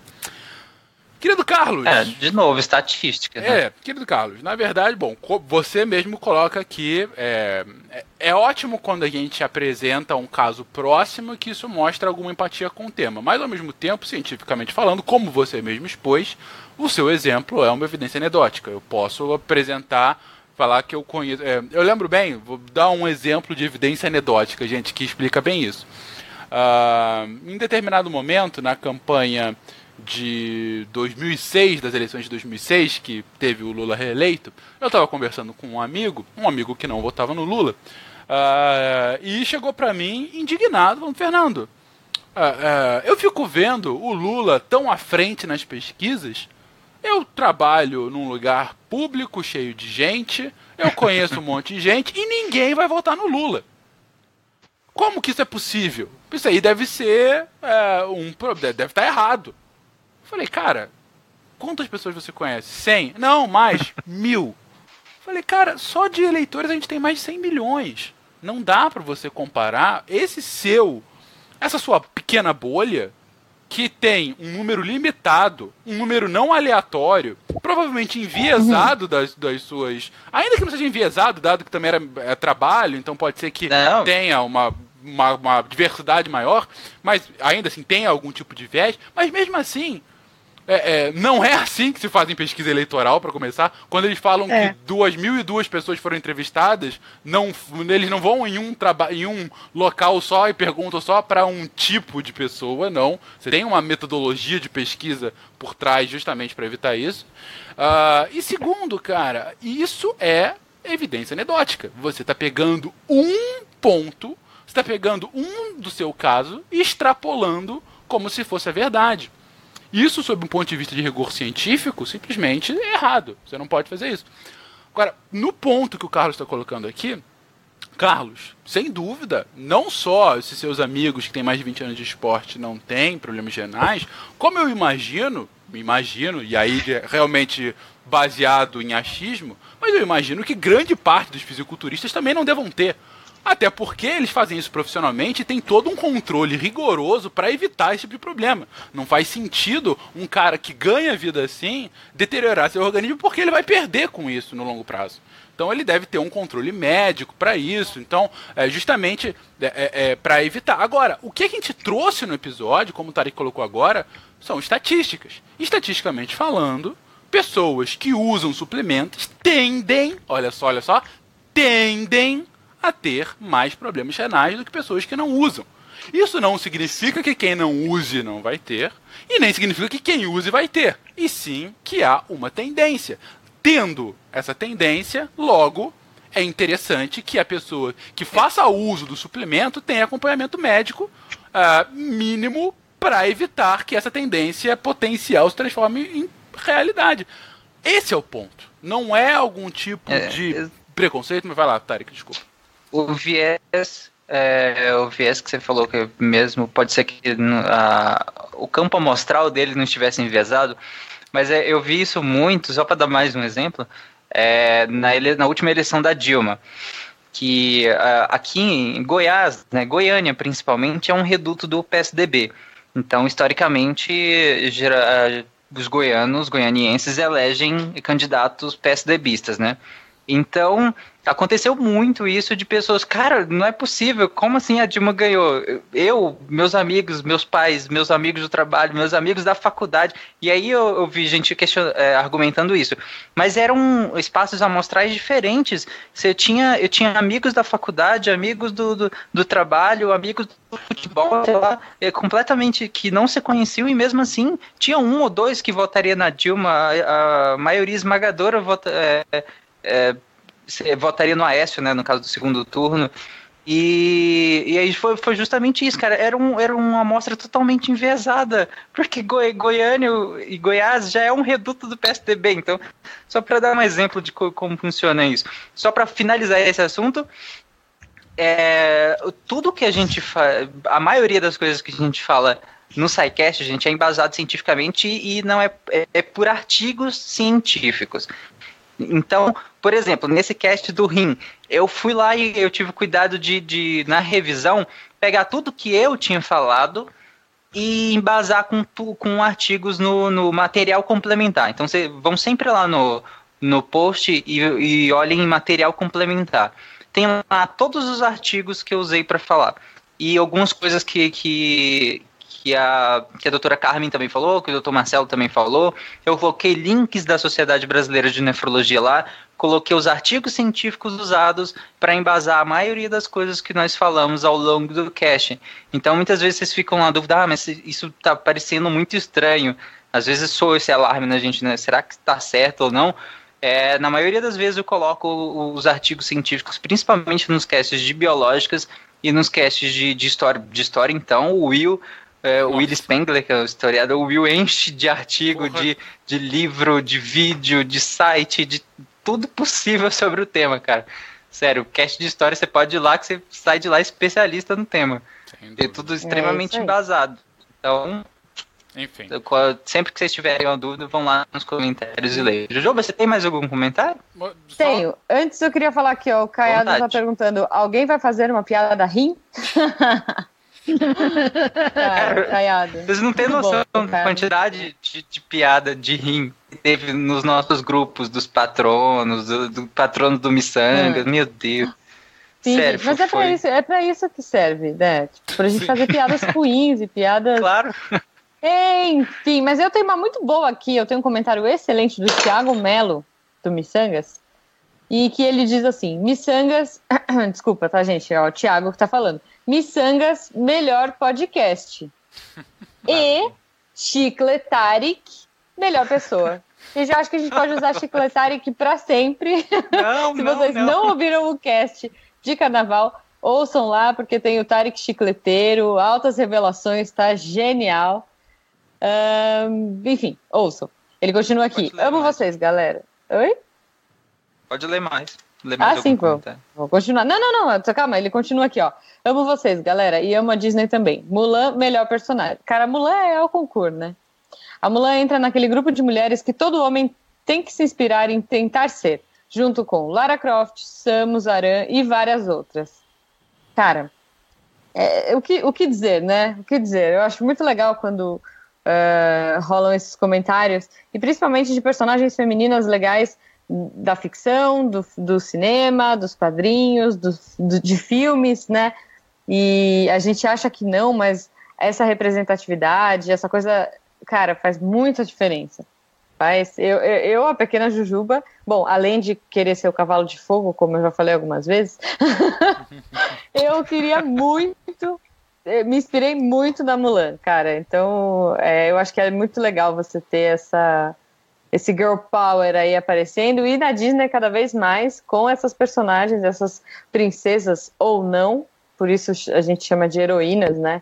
Querido Carlos. É, de novo, estatística. Né? É, querido Carlos, na verdade, bom, você mesmo coloca aqui. É, é, é, ótimo quando a gente apresenta um caso próximo que isso mostra alguma empatia com o tema. Mas ao mesmo tempo, cientificamente falando, como você mesmo expôs, o seu exemplo é uma evidência anedótica. Eu posso apresentar, falar que eu conheço. É, eu lembro bem, vou dar um exemplo de evidência anedótica, gente, que explica bem isso. Uh, em determinado momento, na campanha de 2006, das eleições de 2006, que teve o Lula reeleito, eu estava conversando com um amigo, um amigo que não votava no Lula, uh, e chegou para mim indignado, falando, Fernando, uh, uh, eu fico vendo o Lula tão à frente nas pesquisas, eu trabalho num lugar público cheio de gente, eu conheço um monte de gente e ninguém vai votar no Lula. Como que isso é possível? Isso aí deve ser é, um deve estar errado. Falei, cara, quantas pessoas você conhece? 100? Não, mais. Mil. Falei, cara, só de eleitores a gente tem mais de 100 milhões. Não dá para você comparar esse seu, essa sua pequena bolha, que tem um número limitado, um número não aleatório, provavelmente enviesado das, das suas. Ainda que não seja enviesado, dado que também era é, trabalho, então pode ser que não. tenha uma, uma, uma diversidade maior, mas ainda assim tem algum tipo de viés, mas mesmo assim é, é, não é assim que se faz em pesquisa eleitoral, para começar. Quando eles falam é. que duas mil e duas pessoas foram entrevistadas, não, eles não vão em um, em um local só e perguntam só para um tipo de pessoa, não. Você tem uma metodologia de pesquisa por trás justamente para evitar isso. Uh, e segundo, cara, isso é evidência anedótica. Você está pegando um ponto, você está pegando um do seu caso e extrapolando como se fosse a verdade. Isso, sob um ponto de vista de rigor científico, simplesmente é errado. Você não pode fazer isso. Agora, no ponto que o Carlos está colocando aqui, Carlos, sem dúvida, não só esses seus amigos que têm mais de 20 anos de esporte não têm problemas renais, como eu imagino, imagino, e aí realmente baseado em achismo, mas eu imagino que grande parte dos fisiculturistas também não devam ter. Até porque eles fazem isso profissionalmente e tem todo um controle rigoroso para evitar esse tipo de problema. Não faz sentido um cara que ganha vida assim deteriorar seu organismo porque ele vai perder com isso no longo prazo. Então ele deve ter um controle médico para isso. Então, é justamente é, é, é para evitar. Agora, o que a gente trouxe no episódio, como o Tarek colocou agora, são estatísticas. Estatisticamente falando, pessoas que usam suplementos tendem, olha só, olha só, tendem a ter mais problemas renais do que pessoas que não usam. Isso não significa que quem não use não vai ter, e nem significa que quem use vai ter, e sim que há uma tendência. Tendo essa tendência, logo é interessante que a pessoa que faça uso do suplemento tenha acompanhamento médico uh, mínimo para evitar que essa tendência potencial se transforme em realidade. Esse é o ponto. Não é algum tipo é, de é... preconceito, mas vai lá, Tarek, desculpa o viés é, o viés que você falou que mesmo pode ser que a, o campo amostral dele não estivesse enviesado, mas é, eu vi isso muito, só para dar mais um exemplo, é, na, ele, na última eleição da Dilma, que aqui em Goiás, né, Goiânia principalmente, é um reduto do PSDB. Então, historicamente, gera, os goianos, goianienses, elegem candidatos PSDBistas, né? Então, aconteceu muito isso de pessoas, cara, não é possível, como assim a Dilma ganhou? Eu, meus amigos, meus pais, meus amigos do trabalho, meus amigos da faculdade, e aí eu, eu vi gente question, é, argumentando isso. Mas eram espaços amostrais diferentes. Você tinha, eu tinha amigos da faculdade, amigos do, do, do trabalho, amigos do futebol, sei lá, é, completamente que não se conheciam, e mesmo assim tinha um ou dois que votaria na Dilma, a, a maioria esmagadora vota. É, é, votaria no Aécio, né, no caso do segundo turno. E, e aí foi, foi justamente isso, cara. Era, um, era uma amostra totalmente enviesada, porque Goi, Goiânia e Goiás já é um reduto do PSDB. Então, só para dar um exemplo de co, como funciona isso. Só para finalizar esse assunto, é, tudo que a gente faz, a maioria das coisas que a gente fala no SciCast, gente, é embasado cientificamente e não é, é, é por artigos científicos. Então, por exemplo, nesse cast do rim, eu fui lá e eu tive cuidado de, de na revisão, pegar tudo que eu tinha falado e embasar com, com artigos no, no material complementar. Então, vocês vão sempre lá no, no post e, e olhem em material complementar. Tem lá todos os artigos que eu usei para falar. E algumas coisas que, que, que a, que a doutora Carmen também falou, que o doutor Marcelo também falou. Eu coloquei links da Sociedade Brasileira de Nefrologia lá, coloquei os artigos científicos usados para embasar a maioria das coisas que nós falamos ao longo do cast. Então, muitas vezes vocês ficam na dúvida, ah, mas isso está parecendo muito estranho. Às vezes sou esse alarme na gente, né? Será que está certo ou não? É, na maioria das vezes eu coloco os artigos científicos, principalmente nos casts de biológicas e nos casts de, de, história, de história. Então, o Will é, o Will Spengler, que é o historiador, o Will enche de artigo, de, de livro, de vídeo, de site, de tudo possível sobre o tema, cara. Sério, o cast de história você pode ir lá que você sai de lá especialista no tema. É tudo extremamente é embasado. Então, enfim. Sempre que vocês tiverem uma dúvida, vão lá nos comentários e leiam. Jojo, você tem mais algum comentário? Só... Tenho. Antes eu queria falar aqui, ó, o Caiado está perguntando: alguém vai fazer uma piada da rim? cara, caiado. Vocês não têm noção da quantidade de, de, piada de rim que teve nos nossos grupos dos patronos, do, do patrono do Missangas, hum. meu Deus. Sim, Sério, mas é pra, isso, é pra isso que serve, né? Tipo, pra gente Sim. fazer piadas ruins e piadas. Claro. Enfim, mas eu tenho uma muito boa aqui. Eu tenho um comentário excelente do Thiago Melo, do Missangas, e que ele diz assim: Missangas. Desculpa, tá, gente? É o Thiago que tá falando. Missangas, melhor podcast. e Chicletarik, melhor pessoa. E já acho que a gente pode usar Chicletarik para sempre. Não, Se vocês não, não. ouviram o cast de carnaval, ouçam lá, porque tem o Tarek Chicleteiro, altas revelações, tá genial. Um, enfim, ouçam. Ele continua aqui. Amo mais. vocês, galera. Oi? Pode ler mais. Ah, sim, vou. Vou continuar. Não, não, não. Calma, ele continua aqui, ó. Amo vocês, galera. E amo a Disney também. Mulan, melhor personagem. Cara, Mulan é o concurso, né? A Mulan entra naquele grupo de mulheres que todo homem tem que se inspirar em tentar ser, junto com Lara Croft, Samus Aran e várias outras. Cara, é, o, que, o que dizer, né? O que dizer? Eu acho muito legal quando uh, rolam esses comentários, e principalmente de personagens femininas legais da ficção, do, do cinema, dos quadrinhos, do, do, de filmes, né? E a gente acha que não, mas essa representatividade, essa coisa, cara, faz muita diferença. Faz. Eu, eu, a pequena Jujuba, bom, além de querer ser o cavalo de fogo, como eu já falei algumas vezes, eu queria muito, me inspirei muito na Mulan, cara. Então, é, eu acho que é muito legal você ter essa esse girl power aí aparecendo e na Disney cada vez mais com essas personagens, essas princesas ou não, por isso a gente chama de heroínas, né?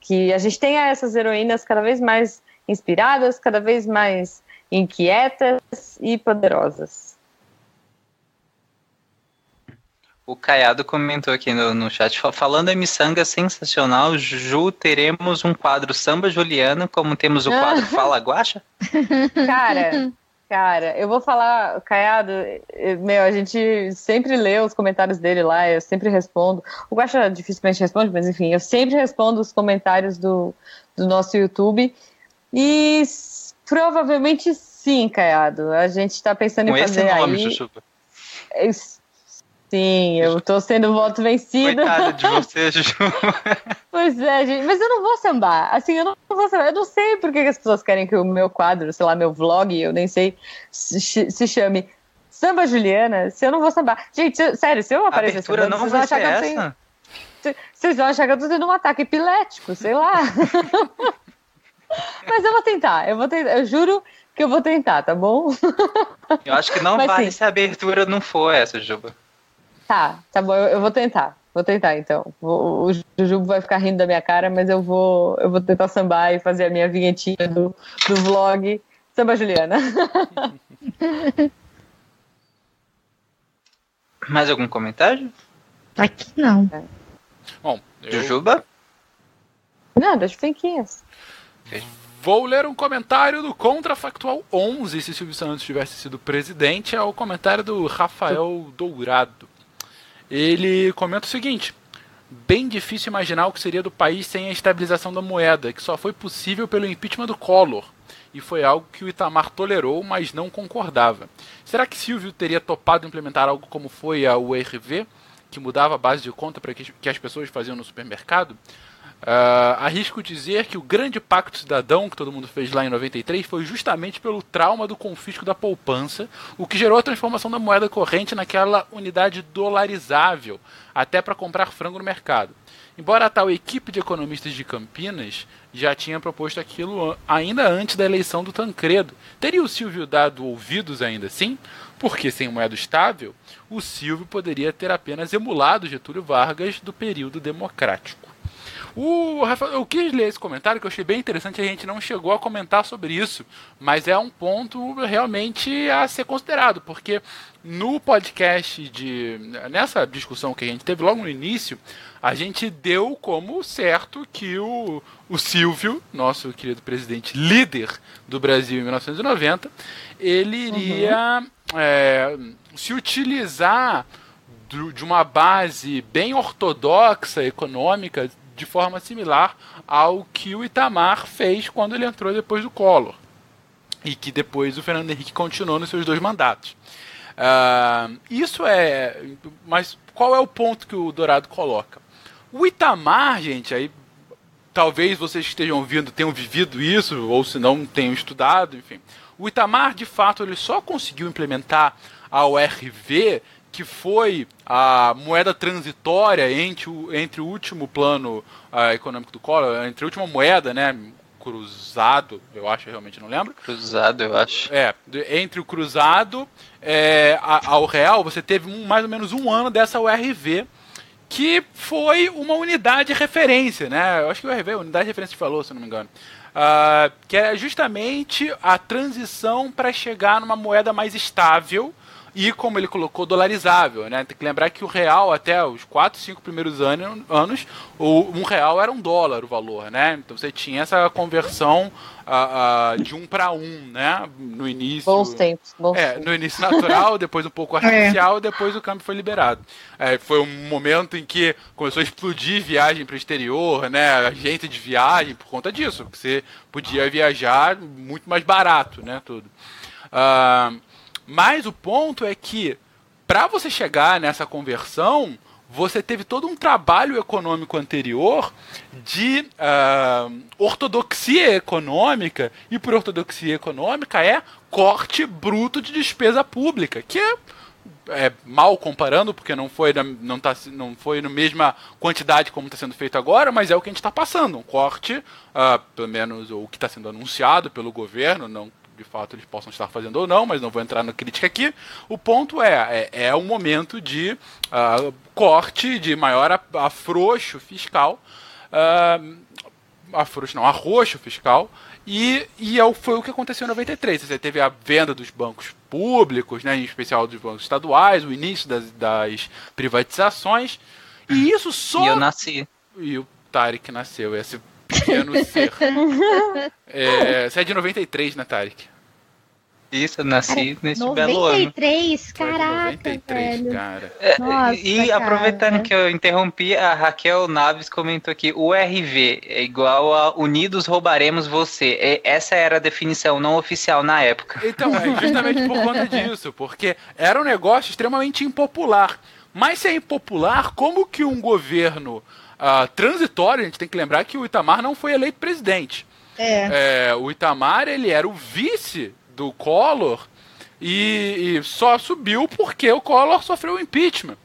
Que a gente tenha essas heroínas cada vez mais inspiradas, cada vez mais inquietas e poderosas. O Caiado comentou aqui no, no chat, falando em miçanga sensacional, Ju, teremos um quadro Samba Juliana, como temos o quadro Fala Guacha? Cara, Cara, eu vou falar, Caiado, eh, meu, a gente sempre lê os comentários dele lá, eu sempre respondo. O Guaxa dificilmente responde, mas enfim, eu sempre respondo os comentários do, do nosso YouTube. E provavelmente sim, Caiado. A gente está pensando Com em fazer nome, aí. Chuchupa. Sim, eu tô sendo voto vencido. Coitada de você, Juju. Pois é, gente. Mas eu não vou sambar. Assim, eu não vou sambar. Eu não sei por que que as pessoas querem que o meu quadro, sei lá, meu vlog, eu nem sei, se, chame Samba Juliana, se eu não vou sambar. Gente, se- sério, se eu aparecer sambando, não vocês vão achar que eu tenho. Vocês vão achar que eu tô tendo um ataque epilético, sei lá. Mas eu vou tentar, eu vou tentar, eu juro que eu vou tentar, tá bom? Eu acho que não Mas vale sim. se a abertura não for essa, Juba. Tá, tá bom, eu, eu vou tentar. Vou tentar, então. Vou- o Jujubo vai ficar rindo da minha cara, mas eu vou, eu vou tentar sambar e fazer a minha vinhetinha do, do vlog Samba Juliana. Mais algum comentário? Aqui não. Bom, eu Jujuba? Não, das fenquinhas. vou ler um comentário do Contrafactual 11, se Silvio Santos tivesse sido presidente, é o comentário do Rafael Dourado. Ele comenta o seguinte: bem difícil imaginar o que seria do país sem a estabilização da moeda, que só foi possível pelo impeachment do Collor. E foi algo que o Itamar tolerou, mas não concordava. Será que Silvio teria topado implementar algo como foi a URV, que mudava a base de conta para que as pessoas faziam no supermercado? Ah, arrisco dizer que o grande pacto cidadão que todo mundo fez lá em 93 foi justamente pelo trauma do confisco da poupança, o que gerou a transformação da moeda corrente naquela unidade dolarizável, até para comprar frango no mercado. Embora a tal equipe de economistas de Campinas já tinha proposto aquilo ainda antes da eleição do Tancredo, teria o Silvio dado ouvidos ainda assim? Porque sem moeda estável, o Silvio poderia ter apenas emulado Getúlio Vargas do período democrático. O Rafael, eu quis ler esse comentário que eu achei bem interessante, a gente não chegou a comentar sobre isso, mas é um ponto realmente a ser considerado, porque no podcast de nessa discussão que a gente teve logo no início, a gente deu como certo que o, o Silvio, nosso querido presidente líder do Brasil em 1990, ele iria é, se utilizar de uma base bem ortodoxa econômica de forma similar ao que o Itamar fez quando ele entrou depois do Collor e que depois o Fernando Henrique continuou nos seus dois mandatos. Ah, isso é. Mas qual é o ponto que o Dourado coloca? O Itamar, gente, aí talvez vocês que estejam ouvindo tenham vivido isso, ou se não tenham estudado, enfim. O Itamar, de fato, ele só conseguiu implementar a ORV, que foi a moeda transitória entre o, entre o último plano ah, econômico do Collor, entre a última moeda, né, cruzado, eu acho, eu realmente não lembro, Cruzado, eu acho. é, entre o cruzado é, ao real, você teve um- mais ou menos um ano dessa URV, que foi uma unidade de referência, né? Eu acho que o URV é unidade de referência valor, se não me engano. Ah, que é justamente a transição para chegar numa moeda mais estável e, como ele colocou, dolarizável. Né? Tem que lembrar que o real, até os 4, 5 primeiros ano- anos, o, um real era um dólar o valor. Né? Então você tinha essa conversão ah, ah, de um para um né? no início. Bons tempos, bons É, tempos. no início natural, depois um pouco artificial, depois o câmbio foi liberado. É, foi um momento em que começou a explodir viagem para o exterior, né? Agência de viagem por conta disso, porque você podia viajar muito mais barato, né? Tudo. Ah, mas o ponto é que para você chegar nessa conversão, você teve todo um trabalho econômico anterior de ah, ortodoxia econômica, e por ortodoxia econômica é corte bruto de despesa pública, que é, é, mal comparando, porque não foi, na, não, tá, não foi na mesma quantidade como está sendo feito agora, mas é o que a gente está passando. Um corte, ah, pelo menos o que está sendo anunciado pelo governo, não de fato eles possam estar fazendo ou não, mas não vou entrar na crítica aqui. O ponto é, é, é um momento de ah, corte, de maior af- afrouxo fiscal, ah, afrouxo não, arroxo fiscal, e, e é o- foi o que aconteceu em 93. Você teve a venda dos bancos públicos, né, em especial dos bancos estaduais, o início das, das privatizações, e isso só E eu nasci. e o Tarek nasceu, esse pequeno ser. É, você é de 93, né, Tarek? Isso, eu nasci nesse belo ano. 93, Foi de caraca, 93, velho. cara. É, Nossa, e cara. aproveitando que eu interrompi, a Raquel Naves comentou aqui: o RV é igual a Unidos Roubaremos Você. E essa era a definição não oficial na época. Então, é justamente por conta disso, porque era um negócio extremamente impopular. Mas se é impopular, como que um governo ah, transitório, a gente tem que lembrar que o Itamar não foi eleito presidente. É. É, o Itamar, ele era o vice do Collor e, e só subiu porque o Collor sofreu o impeachment.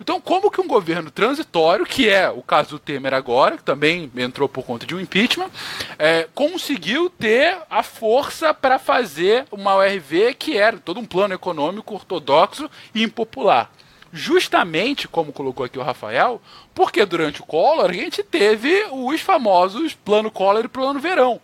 Então, como que um governo transitório, que é o caso do Temer agora, que também entrou por conta de um impeachment, é, conseguiu ter a força para fazer uma ORV que era todo um plano econômico ortodoxo e impopular? Justamente, como colocou aqui o Rafael, porque durante o Collor a gente teve os famosos plano Collor e plano Verão,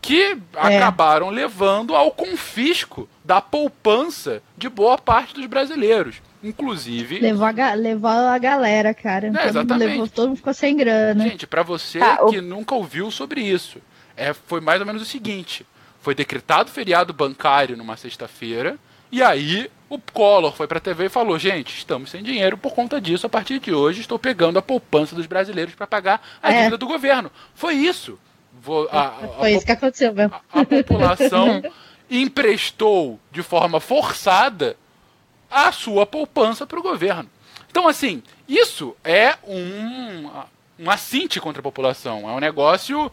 que acabaram levando ao confisco da poupança de boa parte dos brasileiros. Inclusive, Levou a, ga- levou a galera, cara. É, exatamente. levou, todo mundo ficou sem grana. Gente, pra você Tá, o- que nunca ouviu sobre isso, é, foi mais ou menos o seguinte: foi decretado feriado bancário numa sexta-feira, e aí o Collor foi pra TV e falou: gente, estamos sem dinheiro por conta disso. A partir de hoje, estou pegando a poupança dos brasileiros para pagar a É. dívida do governo. Foi isso. Vou- a- a- Foi a isso que aconteceu mesmo. a, a população emprestou de forma forçada a sua poupança para o governo. Então, assim, isso é um, um assinte contra a população. É um negócio,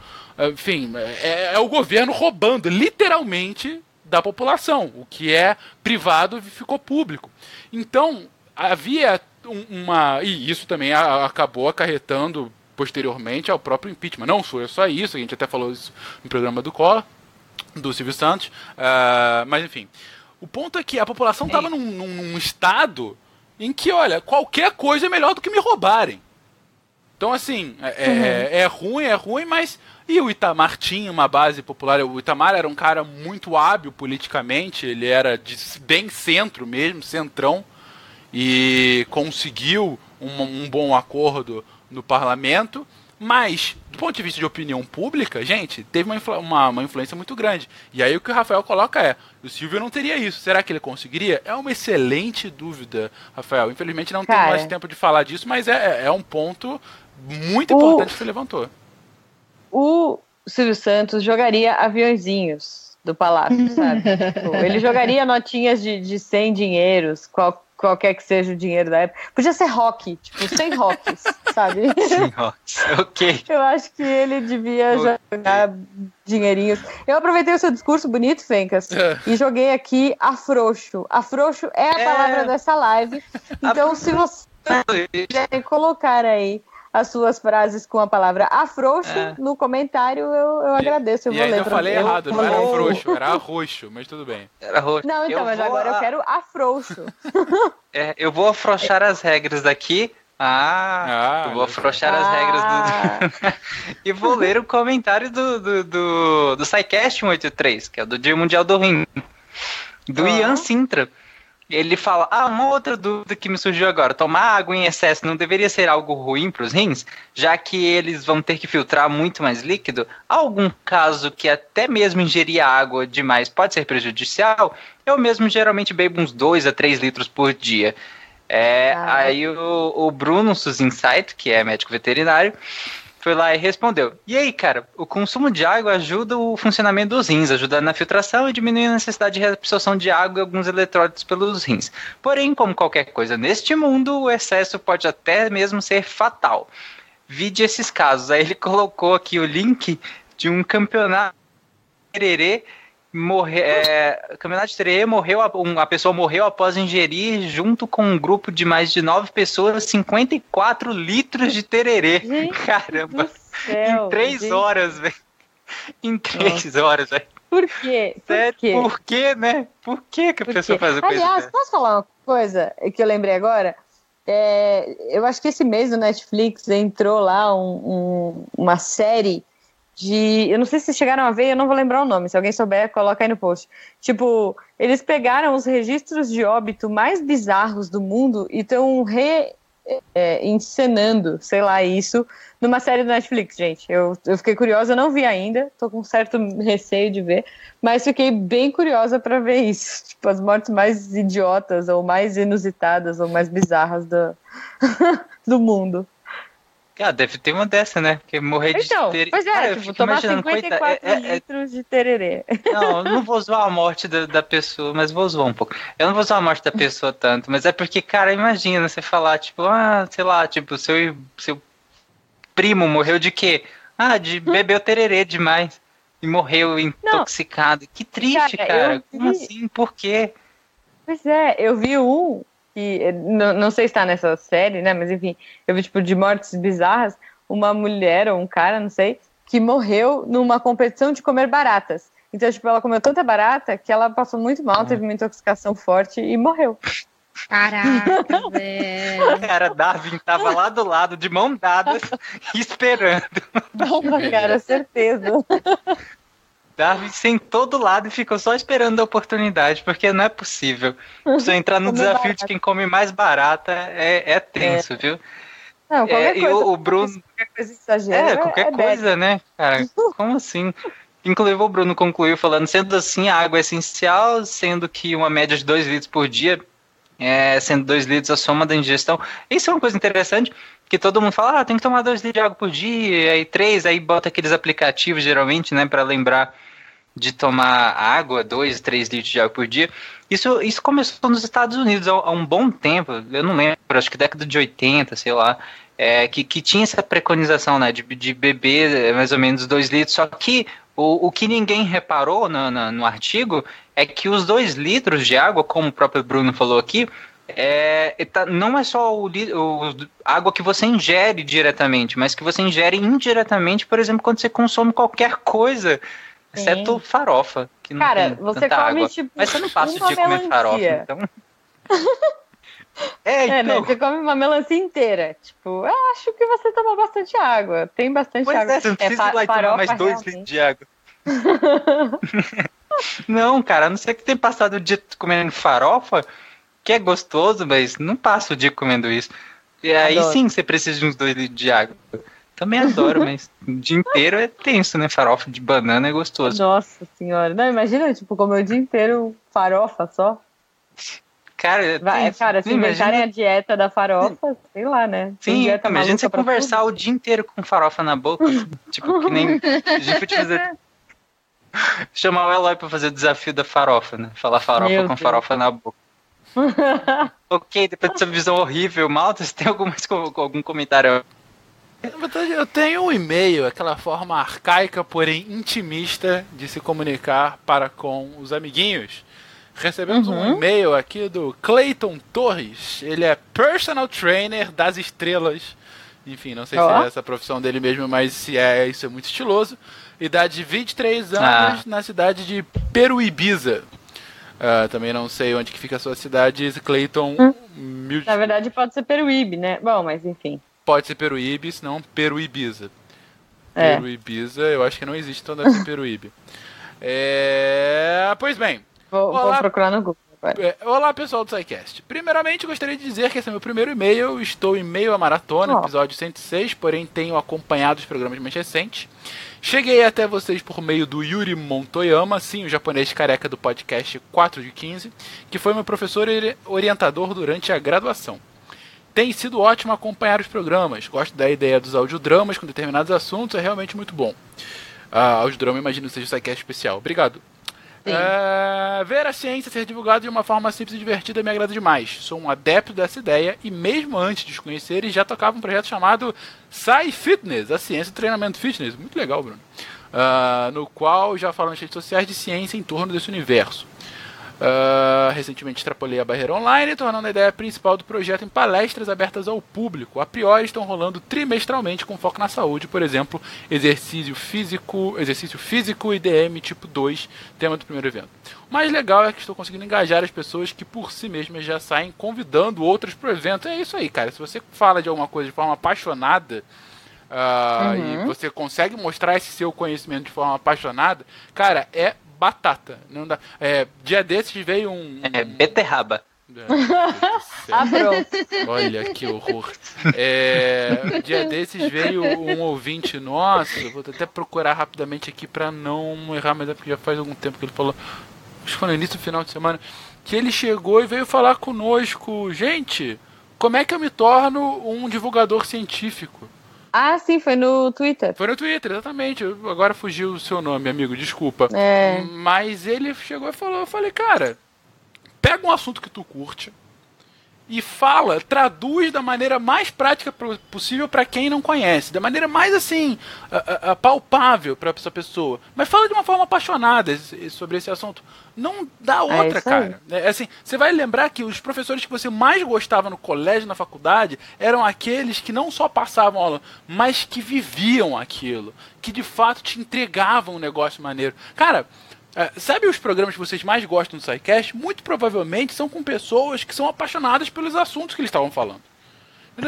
enfim, é, é o governo roubando literalmente da população. O que é privado ficou público. Então, havia um- uma. E isso também acabou acarretando posteriormente ao próprio impeachment. Não foi só isso, a gente até falou isso no programa do Collor, do Silvio Santos. ah, mas enfim. O ponto é que a população estava num, num- num estado em que, olha, qualquer coisa é melhor do que me roubarem. Então, assim, é, é- é ruim, é ruim, mas. E o Itamar tinha uma base popular. O Itamar era um cara muito hábil politicamente, ele era de bem centro mesmo, centrão, e conseguiu um, um bom acordo no parlamento. Mas, do ponto de vista de opinião pública, gente, teve uma, uma, uma influência muito grande. E aí o que o Rafael coloca é: o Silvio não teria isso. Será que ele conseguiria? É uma excelente dúvida, Rafael. Infelizmente não Cara. tem mais tempo de falar disso, mas é, é um ponto muito O- importante que você levantou. O Silvio Santos jogaria aviãozinhos do palácio, sabe? Tipo, ele jogaria notinhas de, de 100 dinheiros, qual- qualquer que seja o dinheiro da época. Podia ser rock, tipo, 100 rocks, sabe? Sim, ó. ok. Eu acho que ele devia Ok. jogar dinheirinhos. Eu aproveitei o seu discurso bonito, Fencas, É. e joguei aqui afrouxo. Afrouxo é a É. palavra dessa live. Então, se você quiser colocar aí as suas frases com a palavra afrouxo É. no comentário, eu, eu agradeço. Eu e vou ler eu falei eu errado, não era ler. frouxo, era roxo, mas tudo bem. Era roxo. Não, então, mas vou agora eu a- quero afrouxo. é, eu vou afrouxar as regras daqui. Ah, Ah, eu vou afrouxar as regras do. e vou ler o comentário do, do, do, do SciCast 183, que é do Dia Mundial do Rim. Do Ah. Ian Sintra. Ele fala: Ah, uma outra dúvida que me surgiu agora: tomar água em excesso não deveria ser algo ruim para os rins, já que eles vão ter que filtrar muito mais líquido? Há algum caso que até mesmo ingerir água demais pode ser prejudicial? Eu mesmo geralmente bebo uns 2 a 3 litros por dia. É, Ah. aí o, o Bruno Suzinsight, que é médico veterinário, foi lá e respondeu. E aí, cara, o consumo de água ajuda o funcionamento dos rins, ajudando na filtração e diminuindo a necessidade de reabsorção de água e alguns eletrólitos pelos rins. Porém, como qualquer coisa neste mundo, o excesso pode até mesmo ser fatal. Vide esses casos. Aí ele colocou aqui o link de um campeonato tererê morre, é, campeonato de morreu, a- um- a pessoa morreu após ingerir junto com um grupo de mais de nove pessoas 54 litros de tererê. Gente Caramba, céu, em três gente. horas, velho. Em três horas, velho. Por quê? Por Sério, quê? por quê, né? Por que, que a Por pessoa quê? faz a coisa Aliás, posso falar uma coisa que eu lembrei agora? É, eu acho que esse mês do Netflix entrou lá um- um- uma série de. Eu não sei se chegaram a ver, eu não vou lembrar o nome. Se alguém souber, coloca aí no post. Tipo, eles pegaram os registros de óbito mais bizarros do mundo e estão é, encenando, sei lá, isso numa série do Netflix, gente. Eu, eu fiquei curiosa, não vi ainda, tô com certo receio de ver, mas fiquei bem curiosa para ver isso. Tipo, as mortes mais idiotas, ou mais inusitadas, ou mais bizarras do, do mundo. Ah, deve ter uma dessa, né? Porque morrer Então, de tererê. pois é, Cara, tipo, tomar imaginando, 54 coita- é- é- litros de tererê. Não, eu não vou zoar a morte da, da pessoa, mas vou zoar um pouco. Eu não vou zoar a morte da pessoa tanto, mas é porque, cara, imagina você falar, tipo, ah, sei lá, tipo, seu, seu primo morreu de quê? Ah, de beber o tererê demais. E morreu intoxicado. Que triste, Cara, cara. Como vi- assim? Por quê? Pois é, eu vi um que eh, não, não sei se tá nessa série, né? Mas enfim, eu vi tipo de mortes bizarras, uma mulher ou um cara, não sei, que morreu numa competição de comer baratas. Então, tipo, ela comeu tanta barata que ela passou muito mal, teve uma intoxicação forte e morreu. Caraca, velho. Cara, Darwin tava lá do lado, de mão dadas, esperando. Nossa, cara, certeza. Darwin sentou do lado e ficou só esperando a oportunidade, porque não é possível. Eu entrar no Comer desafio de quem come mais barata, é, é tenso, viu? Não, qualquer É, e coisa. o, o Bruno. Qualquer coisa. É, qualquer bad. coisa, né, cara? Como assim? Inclusive, o Bruno concluiu falando: sendo assim, a água é essencial, sendo que uma média de 2 litros por dia, é, sendo 2 litros a soma da ingestão. Isso é uma coisa interessante, que todo mundo fala: ah, tem que tomar 2 litros de água por dia, aí 3, aí bota aqueles aplicativos, geralmente, né, para lembrar de tomar água, 2, 3 litros de água por dia. Isso, isso começou nos Estados Unidos há, há um bom tempo, eu não lembro, acho que década de 80, sei lá, é, que, que tinha essa preconização né, de, de beber é, mais ou menos 2 litros, só que o, o que ninguém reparou no, no, no artigo é que os 2 litros de água, como o próprio Bruno falou aqui, é, tá- não é só o, o- água que você ingere diretamente, mas que você ingere indiretamente, por exemplo, quando você consome qualquer coisa, exceto farofa, que não Cara, tem você come, água. tipo, Mas você não passa o dia comendo farofa, então... É, É, né? então... Você come uma melancia inteira. Tipo, eu acho que você toma bastante água. Tem bastante Pois água. é, você não precisa fa- ir lá tomar mais dois realmente. litros de água. não, cara, a não ser que tenha passado o dia comendo farofa, que é gostoso, mas não passa o dia comendo isso. E aí Adoro. sim você precisa de uns dois litros de água. Também adoro, mas o dia inteiro é tenso, né? Farofa de banana é gostoso. Nossa senhora. Não, imagina, tipo, comer o dia inteiro farofa só. Cara, é Vai, tenso. cara, se Imagina- inventarem a dieta da farofa, sei lá, né? Sim, dieta imagina você conversar o dia inteiro com farofa na boca. tipo, que nem. Podia fazer. Chamar o Eloy pra fazer o desafio da farofa, né? Falar farofa Meu com Deus. farofa na boca. Ok, depois dessa visão horrível, Malta, você tem algum, algum comentário? Na verdade, eu tenho um e-mail, aquela forma arcaica, porém intimista de se comunicar para com os amiguinhos. Recebemos um e-mail aqui do Clayton Torres. Ele é personal trainer das estrelas. Enfim, não sei se é essa a profissão dele mesmo, mas se é, isso é muito estiloso. Idade de 23 anos, Ah. na cidade de Peruíbiza. Ah, também não sei onde que fica a sua cidade, Clayton. mil- Na verdade, pode ser peruíbe, né? Bom, mas enfim. Pode ser Peruíbe, senão Peruíbiza. É. Peruíbiza, eu acho que não existe, então deve ser Peruíbe. É... Pois bem, Vou, vou procurar no Google. É, olá pessoal do SciCast. Primeiramente, gostaria de dizer que esse é meu primeiro e-mail. Estou em meio à maratona, Ó. episódio 106, porém tenho acompanhado os programas mais recentes. Cheguei até vocês por meio do Yuri Montoyama, sim, o japonês careca do podcast 4 de 15, que foi meu professor e orientador durante a graduação. Tem sido ótimo acompanhar os programas. Gosto da ideia dos audiodramas com determinados assuntos, é realmente muito bom. Ah, audiodrama, imagino que seja o SciCast especial. Obrigado. É, ver a ciência ser divulgada de uma forma simples e divertida me agrada demais. Sou um adepto dessa ideia e, mesmo antes de os conhecerem, já tocava um projeto chamado Sci Fitness, a ciência do treinamento fitness. Muito legal, Bruno. Ah, no qual já falo nas redes sociais de ciência em torno desse universo. Ah, recentemente extrapolei a barreira online, tornando a ideia principal do projeto em palestras abertas ao público. A priori estão rolando trimestralmente com foco na saúde, por exemplo, exercício físico, exercício físico e DM tipo 2, tema do primeiro evento. O mais legal é que estou conseguindo engajar as pessoas que por si mesmas já saem convidando outros para o evento. É isso aí, cara. Se você fala de alguma coisa de forma apaixonada, ah, e você consegue mostrar esse seu conhecimento de forma apaixonada, cara, é batata. Não dá. É, dia desses veio um. É beterraba. É. Ah. Olha que horror. É, dia desses veio um ouvinte nosso, vou até procurar rapidamente aqui pra não errar, mas é porque já faz algum tempo que ele falou, acho que foi no início do final de semana, que ele chegou e veio falar conosco, gente, como é que eu me torno um divulgador científico? Ah, sim, foi no Twitter. Foi no Twitter, exatamente. Agora fugiu o seu nome, amigo, desculpa. É. Mas ele chegou e falou, eu falei, cara, pega um assunto que tu curte e fala, traduz da maneira mais prática possível pra quem não conhece, da maneira mais assim a- a- palpável pra essa pessoa. Mas fala de uma forma apaixonada sobre esse assunto. Não dá outra, isso aí. cara. É, assim, você vai lembrar que os professores que você mais gostava no colégio, na faculdade, eram aqueles que não só passavam aula, mas que viviam aquilo, que de fato te entregavam um negócio maneiro. Cara, é, sabe os programas que vocês mais gostam do SciCast? Muito provavelmente são com pessoas que são apaixonadas pelos assuntos que eles estavam falando.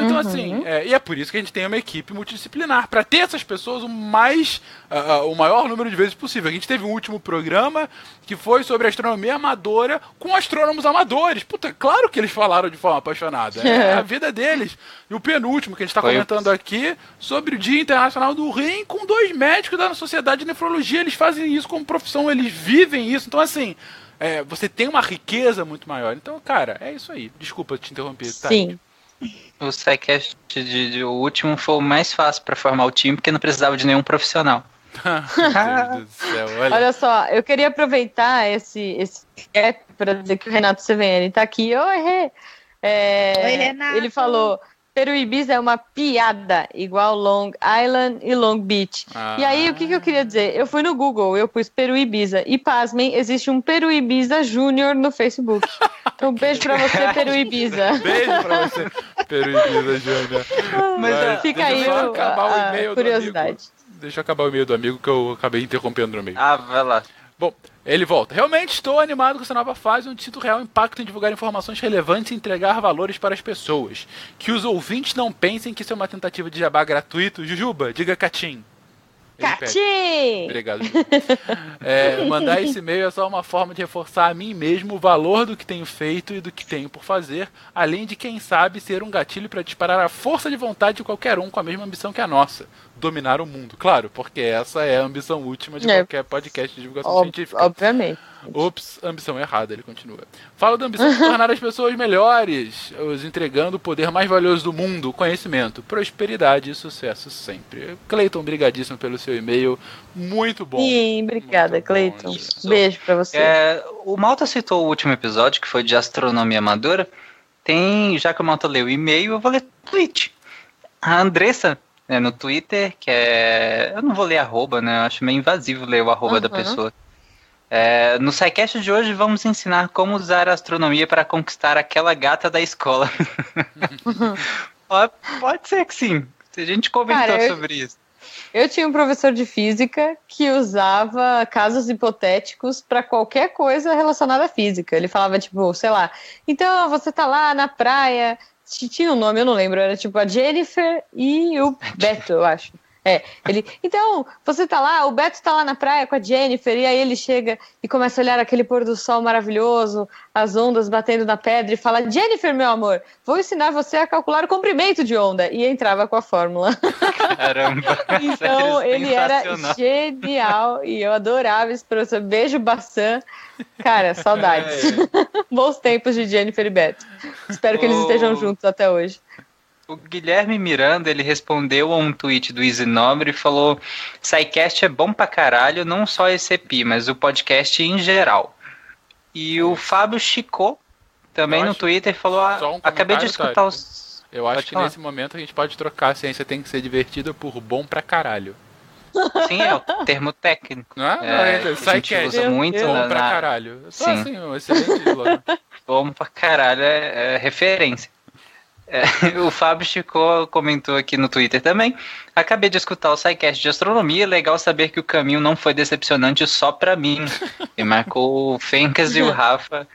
Então, assim, é, e é por isso que a gente tem uma equipe multidisciplinar, para ter essas pessoas o mais, ah, ah, o maior número de vezes possível. A gente teve um último programa que foi sobre astronomia amadora com astrônomos amadores. Puta, claro que eles falaram de forma apaixonada. É a vida deles. E o penúltimo que a gente está comentando aqui sobre o Dia Internacional do Rim com dois médicos da Sociedade de Nefrologia. Eles fazem isso como profissão, eles vivem isso. Então, assim, é, você tem uma riqueza muito maior. Então, cara, é isso aí. Desculpa te interromper. tá? Sim. O SciCast de, de- o último foi o mais fácil pra formar o time, porque não precisava de nenhum profissional. Meu Deus do céu, olha. Olha só, eu queria aproveitar esse, esse para dizer que o Renato CVN tá aqui. Oi, Rê. É, Oi, Renato. Ele falou: Peruíbiza é uma piada, igual Long Island e Long Beach. Ah. E aí, o que, que eu queria dizer? Eu fui no Google, eu pus Peruíbiza. E pasmem, existe um Peruíbiza Júnior no Facebook. Então, um beijo pra você, Peruíbiza. Beijo pra você, Peruína Júnior. Mas, ah, Fica deixa aí eu só o- acabar o a e-mail do curiosidade. amigo. Deixa eu acabar o e-mail do amigo que eu acabei interrompendo no meio. Ah, vai lá. Bom, ele volta. Realmente estou animado com essa nova fase onde sinto real impacto em divulgar informações relevantes e entregar valores para as pessoas. Que os ouvintes não pensem que isso é uma tentativa de jabá gratuito. Jujuba, diga Catim. Catim! Obrigado. Jujuba. É, mandar esse e-mail é só uma forma de reforçar a mim mesmo o valor do que tenho feito e do que tenho por fazer, além de, quem sabe, ser um gatilho para disparar a força de vontade de qualquer um com a mesma ambição que a nossa: dominar o mundo. Claro, porque essa é a ambição última de É. qualquer podcast de divulgação Ob- científica. obviamente. Ops, ambição errada, ele continua. Fala da ambição de tornar as pessoas melhores, os entregando o poder mais valioso do mundo, conhecimento, prosperidade e sucesso sempre. Cleiton, brigadíssimo pelo seu e-mail, muito bom. Sim, obrigada, Cleiton. Beijo pra você. É, o Malta citou o último episódio, que foi de astronomia amadora. Tem, já que o Malta leu o e-mail, eu vou ler tweet. A Andressa, né, no Twitter, que é. Eu não vou ler arroba, né? Eu acho meio invasivo ler o arroba da Uhum. pessoa. É, no SciCast de hoje vamos ensinar como usar a astronomia para conquistar aquela gata da escola. pode, pode ser que sim. A gente comentou Cara, eu- sobre isso. Eu tinha um professor de física que usava casos hipotéticos para qualquer coisa relacionada à física. Ele falava, tipo, sei lá, então você tá lá na praia. Tinha um nome, eu não lembro, era tipo a Jennifer e o Beto, eu acho. É, ele. Então, você tá lá, o Beto tá lá na praia com a Jennifer, e aí ele chega e começa a olhar aquele pôr do sol maravilhoso, as ondas batendo na pedra, e fala: Jennifer, meu amor, vou ensinar você a calcular o comprimento de onda. E entrava com a fórmula. Caramba. Então, Sério, ele era genial e eu adorava esse professor. Beijo, Bassan. Cara, saudades. Bons tempos de Jennifer e Beto. Espero que eles Oh. estejam juntos até hoje. O Guilherme Miranda, ele respondeu a um tweet do Easy Nobre e falou: SciCast é bom pra caralho, não só esse EP, mas o podcast em geral. E o Fábio Chicô, também Eu no acho- Twitter, falou: ah, um acabei de escutar os. Eu acho Pode que falar. nesse momento a gente pode trocar a ciência tem que ser divertida por bom pra caralho. Sim, é o termo técnico. Não é? É, Não, a gente usa muito bom na, pra caralho. Só Sim. assim, um excelente slogan. Bom pra caralho, é, é referência. É, o Fábio Chicô comentou aqui no Twitter também. Acabei de escutar o SciCast de astronomia. Legal saber que o caminho não foi decepcionante só pra mim. E marcou o Fencas e o Rafa,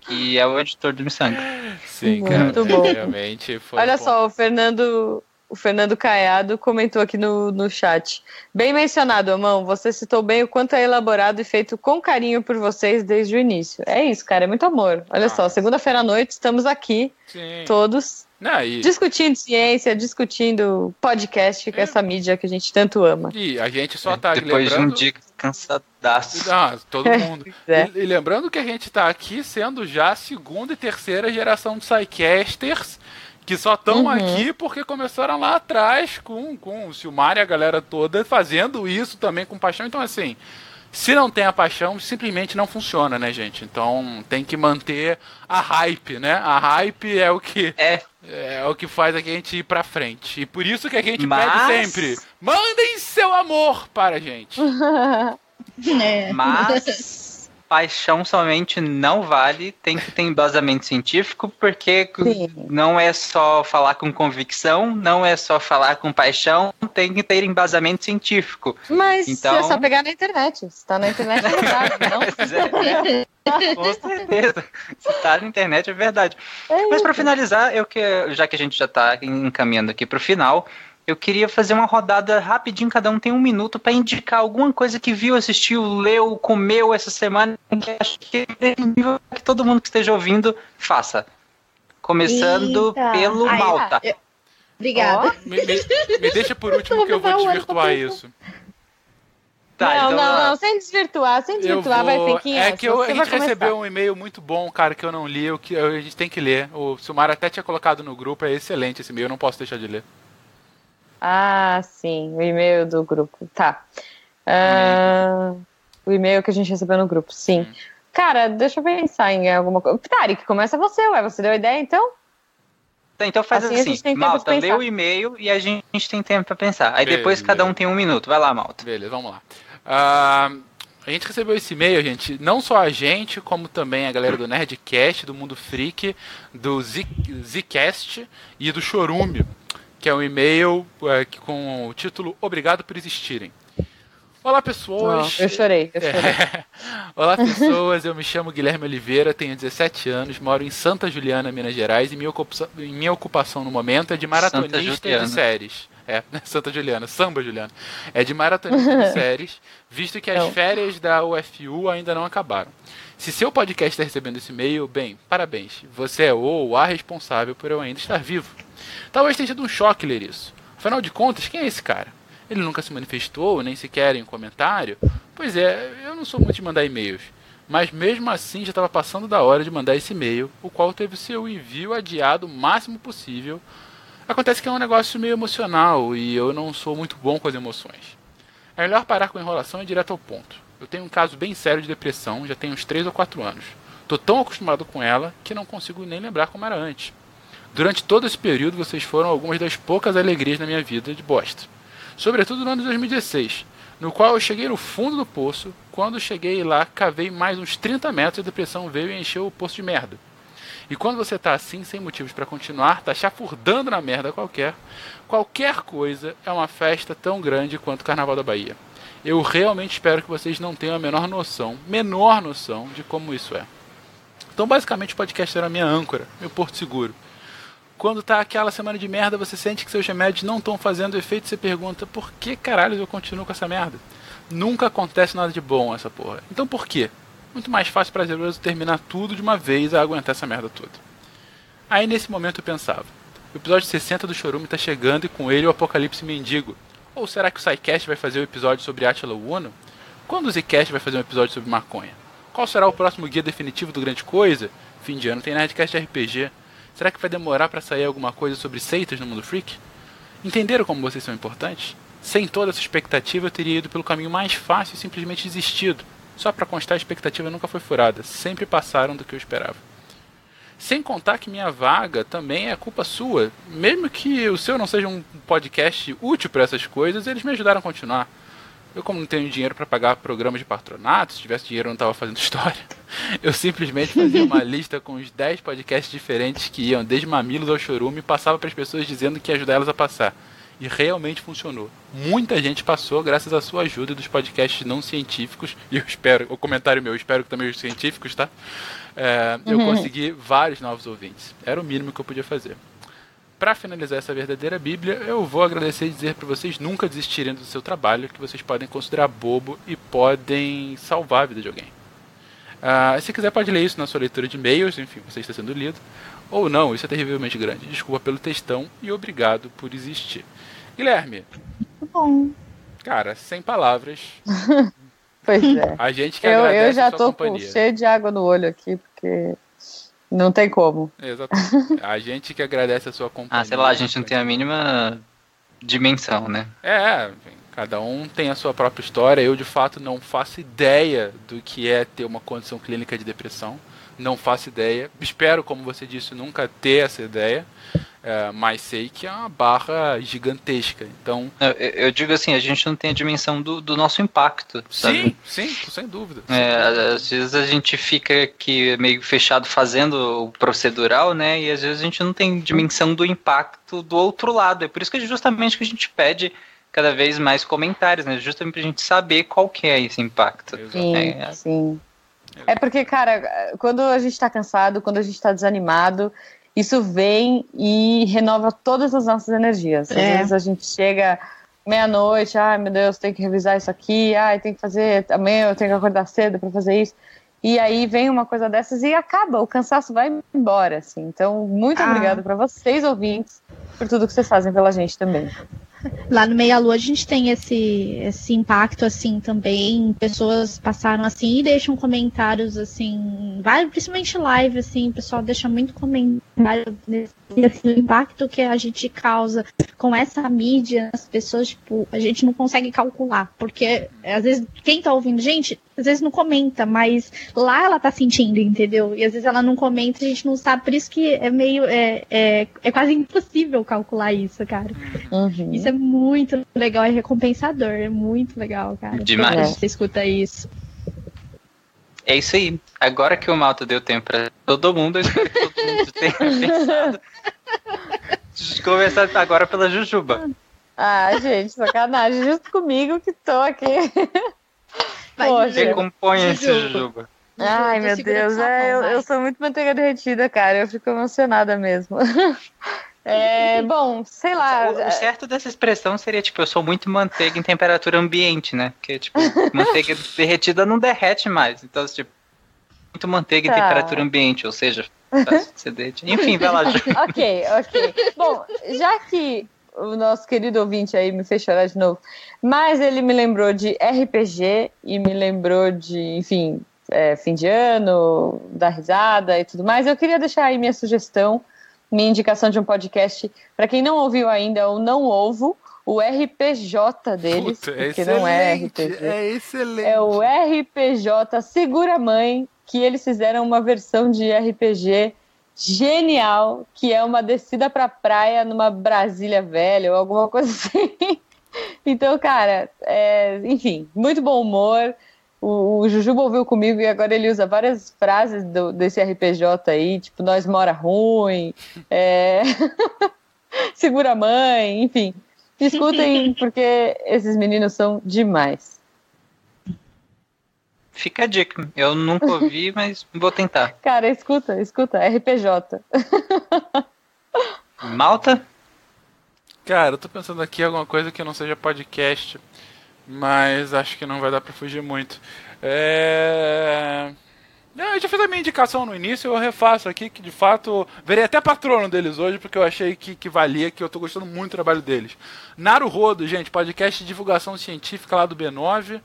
que é o editor do Missanga. Sim, Muito cara. bom. Realmente foi Olha bom. só, o Fernando. O Fernando Caiado comentou aqui no, no chat. Bem mencionado, Amão. Você citou bem o quanto é elaborado e feito com carinho por vocês desde o início. É isso, cara. É muito amor. Olha só, segunda-feira à noite estamos aqui, Sim. todos, Não, e, discutindo ciência, discutindo podcast, com essa mídia que a gente tanto ama. e a gente só tá Depois de um lembrando... dia cansadaço. Ah, todo mundo. É. E, e lembrando que a gente tá aqui sendo já a segunda e terceira geração de Psycasters que só estão Uhum. aqui porque começaram lá atrás com, com o Silmar e a galera toda fazendo isso também com paixão. Então, assim, se não tem a paixão, simplesmente não funciona, né, gente? Então tem que manter a hype, né? A hype é o que É, é o que faz a gente ir pra frente. E por isso que a gente Mas- pede sempre: mandem seu amor para a gente. É. mas paixão somente não vale, tem que ter embasamento científico, porque Sim. não é só falar com convicção, não é só falar com paixão, tem que ter embasamento científico. Mas Então- é só pegar na internet. Se tá na internet, é verdade, não? É, com certeza. Se tá na internet é verdade. É Mas para finalizar, eu que, já que a gente já tá encaminhando aqui pro final, eu queria fazer uma rodada rapidinho, cada um tem um minuto para indicar alguma coisa que viu, assistiu, leu, comeu essa semana, que acho que é nível que todo mundo que esteja ouvindo faça. Começando Eita. pelo Ai, Malta. eu- Obrigada. Me, me- me deixa por último que eu vou Vou um desvirtuar isso. Tá, não, então, não, não, sem desvirtuar, sem Eu desvirtuar, vai, vou... Pequinha. É que eu- a gente recebeu um e-mail muito bom, cara, que eu não li, eu, que a gente tem que ler. O Silmar até tinha colocado no grupo, é excelente esse e-mail, eu não posso deixar de ler. Ah, sim, o e-mail do grupo. Tá. Ah, o e-mail que a gente recebeu no grupo, sim. Hum. Cara, deixa eu pensar em alguma coisa. Tarek, começa você, ué. Você deu a ideia, então? Tá, então faz Assim a assim, gente tem tempo Malta, lê o e-mail e a gente tem tempo para pensar. Aí depois Beleza. cada um tem um minuto. Vai lá, Malta. Beleza, vamos lá. Ah, a gente recebeu esse e-mail, gente, não só a gente, como também a galera do Nerdcast, do Mundo Freak, do Z- Zcast e do Chorume, que é um e-mail é, que- com o título Obrigado por Existirem. Olá, pessoas. eu chorei, eu chorei. É. Olá, pessoas. Eu me chamo Guilherme Oliveira, tenho 17 anos, moro em Santa Juliana, Minas Gerais, e minha, ocupa- e minha ocupação no momento é de maratonista de séries. É, Santa Juliana, Samba Juliana. É de maratonista de séries, visto que as Não. férias da UFU ainda não acabaram. Se seu podcast está recebendo esse e-mail, bem, parabéns. Você é o ou a responsável por eu ainda estar vivo. Talvez tenha sido um choque ler isso. Afinal de contas, quem é esse cara? Ele nunca se manifestou, nem sequer em um comentário? Pois é, eu não sou muito de mandar e-mails. Mas mesmo assim já estava passando da hora de mandar esse e-mail, o qual teve seu envio adiado o máximo possível. Acontece que é um negócio meio emocional e eu não sou muito bom com as emoções. É melhor parar com a enrolação e ir direto ao ponto. Eu tenho um caso bem sério de depressão, já tem uns 3 ou 4 anos. Tô tão acostumado com ela que não consigo nem lembrar como era antes. Durante todo esse período, vocês foram algumas das poucas alegrias na minha vida de bosta. Sobretudo no ano de 2016, no qual eu cheguei no fundo do poço. Quando cheguei lá, cavei mais uns 30 metros e a depressão veio e encheu o poço de merda. E quando você tá assim, sem motivos para continuar, tá chafurdando na merda qualquer, qualquer coisa é uma festa tão grande quanto o Carnaval da Bahia. Eu realmente espero que vocês não tenham a menor noção, menor noção de como isso é. Então, basicamente, o podcast era minha âncora, meu porto seguro. Quando tá aquela semana de merda, você sente que seus remédios não estão fazendo efeito, você pergunta: por que caralho eu continuo com essa merda? Nunca acontece nada de bom essa porra. Então por quê? Muito mais fácil e prazeroso terminar tudo de uma vez a aguentar essa merda toda. Aí nesse momento eu pensava: o episódio 60 do Chorume tá chegando e com ele o Apocalipse Mendigo. Ou será que o SciCast vai fazer o episódio sobre Attila Uno? Quando o Zcast vai fazer um episódio sobre maconha? Qual será o próximo guia definitivo do Grande Coisa? Fim de ano tem Nerdcast RPG. Será que vai demorar para sair alguma coisa sobre seitas no mundo freak? Entenderam como vocês são importantes? Sem toda essa expectativa, eu teria ido pelo caminho mais fácil e simplesmente desistido. Só para constar, a expectativa nunca foi furada. Sempre passaram do que eu esperava. Sem contar que minha vaga também é culpa sua. Mesmo que o seu não seja um podcast útil para essas coisas, eles me ajudaram a continuar. Eu, como não tenho dinheiro para pagar programas de patronato, se tivesse dinheiro eu não estava fazendo história. Eu simplesmente fazia uma lista com os 10 podcasts diferentes que iam desde Mamilos ao Chorume e passava para as pessoas dizendo que ia ajudar elas a passar. E realmente funcionou. Muita gente passou graças à sua ajuda dos podcasts não científicos. E eu espero, o comentário meu, eu espero que também os científicos, tá? É, eu consegui vários novos ouvintes. Era o mínimo que eu podia fazer. Para finalizar essa verdadeira Bíblia, eu vou agradecer e dizer para vocês nunca desistirem do seu trabalho, que vocês podem considerar bobo e podem salvar a vida de alguém. Uh, se quiser, pode ler isso na sua leitura de e-mails, enfim, você está sendo lido. Ou não, isso é terrivelmente grande. Desculpa pelo textão e obrigado por existir. Guilherme. Bom. Cara, sem palavras. pois é. A gente que eu, agradece eu já a sua tô com cheio de água no olho aqui, porque não tem como. Exatamente. A gente que agradece a sua companhia. Ah, sei lá, a gente não tem a mínima dimensão, né? É, enfim, cada um tem a sua própria história. Eu, de fato, não faço ideia do que é ter uma condição clínica de depressão. Não faço ideia. Espero, como você disse, nunca ter essa ideia. É, mas sei que é uma barra gigantesca. Então. Eu, eu digo assim, a gente não tem a dimensão do, do nosso impacto. Sabe? Sim, sim, sem dúvida. É, às vezes a gente fica aqui meio fechado fazendo o procedural, né? E às vezes a gente não tem dimensão do impacto do outro lado. É por isso que justamente que a gente pede cada vez mais comentários, né? Justamente pra gente saber qual que é esse impacto. Sim, é, sim. É porque, cara, quando a gente tá cansado, quando a gente tá desanimado, isso vem e renova todas as nossas energias. Às É. vezes a gente chega meia-noite, ai meu Deus, tem que revisar isso aqui, ai tem que fazer, amanhã eu tenho que acordar cedo para fazer isso. E aí vem uma coisa dessas e acaba, o cansaço vai embora, assim. Então, muito Ah. obrigada para vocês, ouvintes, por tudo que vocês fazem pela gente também. Lá no Meia Lua a gente tem esse, esse impacto assim também. Pessoas passaram assim e deixam comentários assim, principalmente live, assim, o pessoal deixa muito comentário nesse assim, o impacto que a gente causa com essa mídia, as pessoas, tipo, a gente não consegue calcular. Porque às vezes quem tá ouvindo, gente, às vezes não comenta, mas lá ela tá sentindo, entendeu? E às vezes ela não comenta e a gente não sabe, por isso que é meio. É, é, é quase impossível calcular isso, cara. Uhum. Isso é muito legal, é recompensador, é muito legal, cara. Demais. Você escuta isso. É isso aí. Agora que o Malta deu tempo pra todo mundo, eu espero que todo mundo tenha pensado. Começar agora pela Jujuba. Ah, gente, sacanagem, justo comigo que tô aqui. Vai, Poxa. Jujuba. Ai, meu Deus, é, eu, eu sou muito manteiga derretida, cara. Eu fico emocionada mesmo. É, bom, sei lá. O, o certo dessa expressão seria, tipo, eu sou muito manteiga em temperatura ambiente, né? Porque, tipo, manteiga derretida não derrete mais. Então, tipo, muito manteiga em Tá. temperatura ambiente, ou seja. Enfim, vai lá, Ju. ok, ok. Bom, já que o nosso querido ouvinte aí me fez chorar de novo, mas ele me lembrou de RPG e me lembrou de, enfim, é, fim de ano, dar risada e tudo mais. Eu queria deixar aí minha sugestão, minha indicação de um podcast para quem não ouviu ainda ou não ouvo, o RPJ deles, Puta, é porque não é RPG. É excelente. É o RPG Segura Mãe, que eles fizeram uma versão de RPG genial, que é uma descida pra praia numa Brasília velha ou alguma coisa assim. Então, cara, é, enfim, muito bom humor. O, o Jujuba ouviu comigo e agora ele usa várias frases do- desse RPJ aí, tipo, nós mora ruim, é, segura a mãe, enfim. Escutem, porque esses meninos são demais. Fica a dica. Eu nunca ouvi, mas vou tentar. Cara, escuta, escuta, RPJ. Malta? Cara, eu tô pensando aqui em alguma coisa que não seja podcast, mas acho que não vai dar pra fugir muito. É... Eu já fiz a minha indicação no início, eu refaço aqui que de fato verei até patrono deles hoje, porque eu achei que, que valia, que eu tô gostando muito do trabalho deles. Naruhodo, gente, podcast de divulgação científica lá do B9.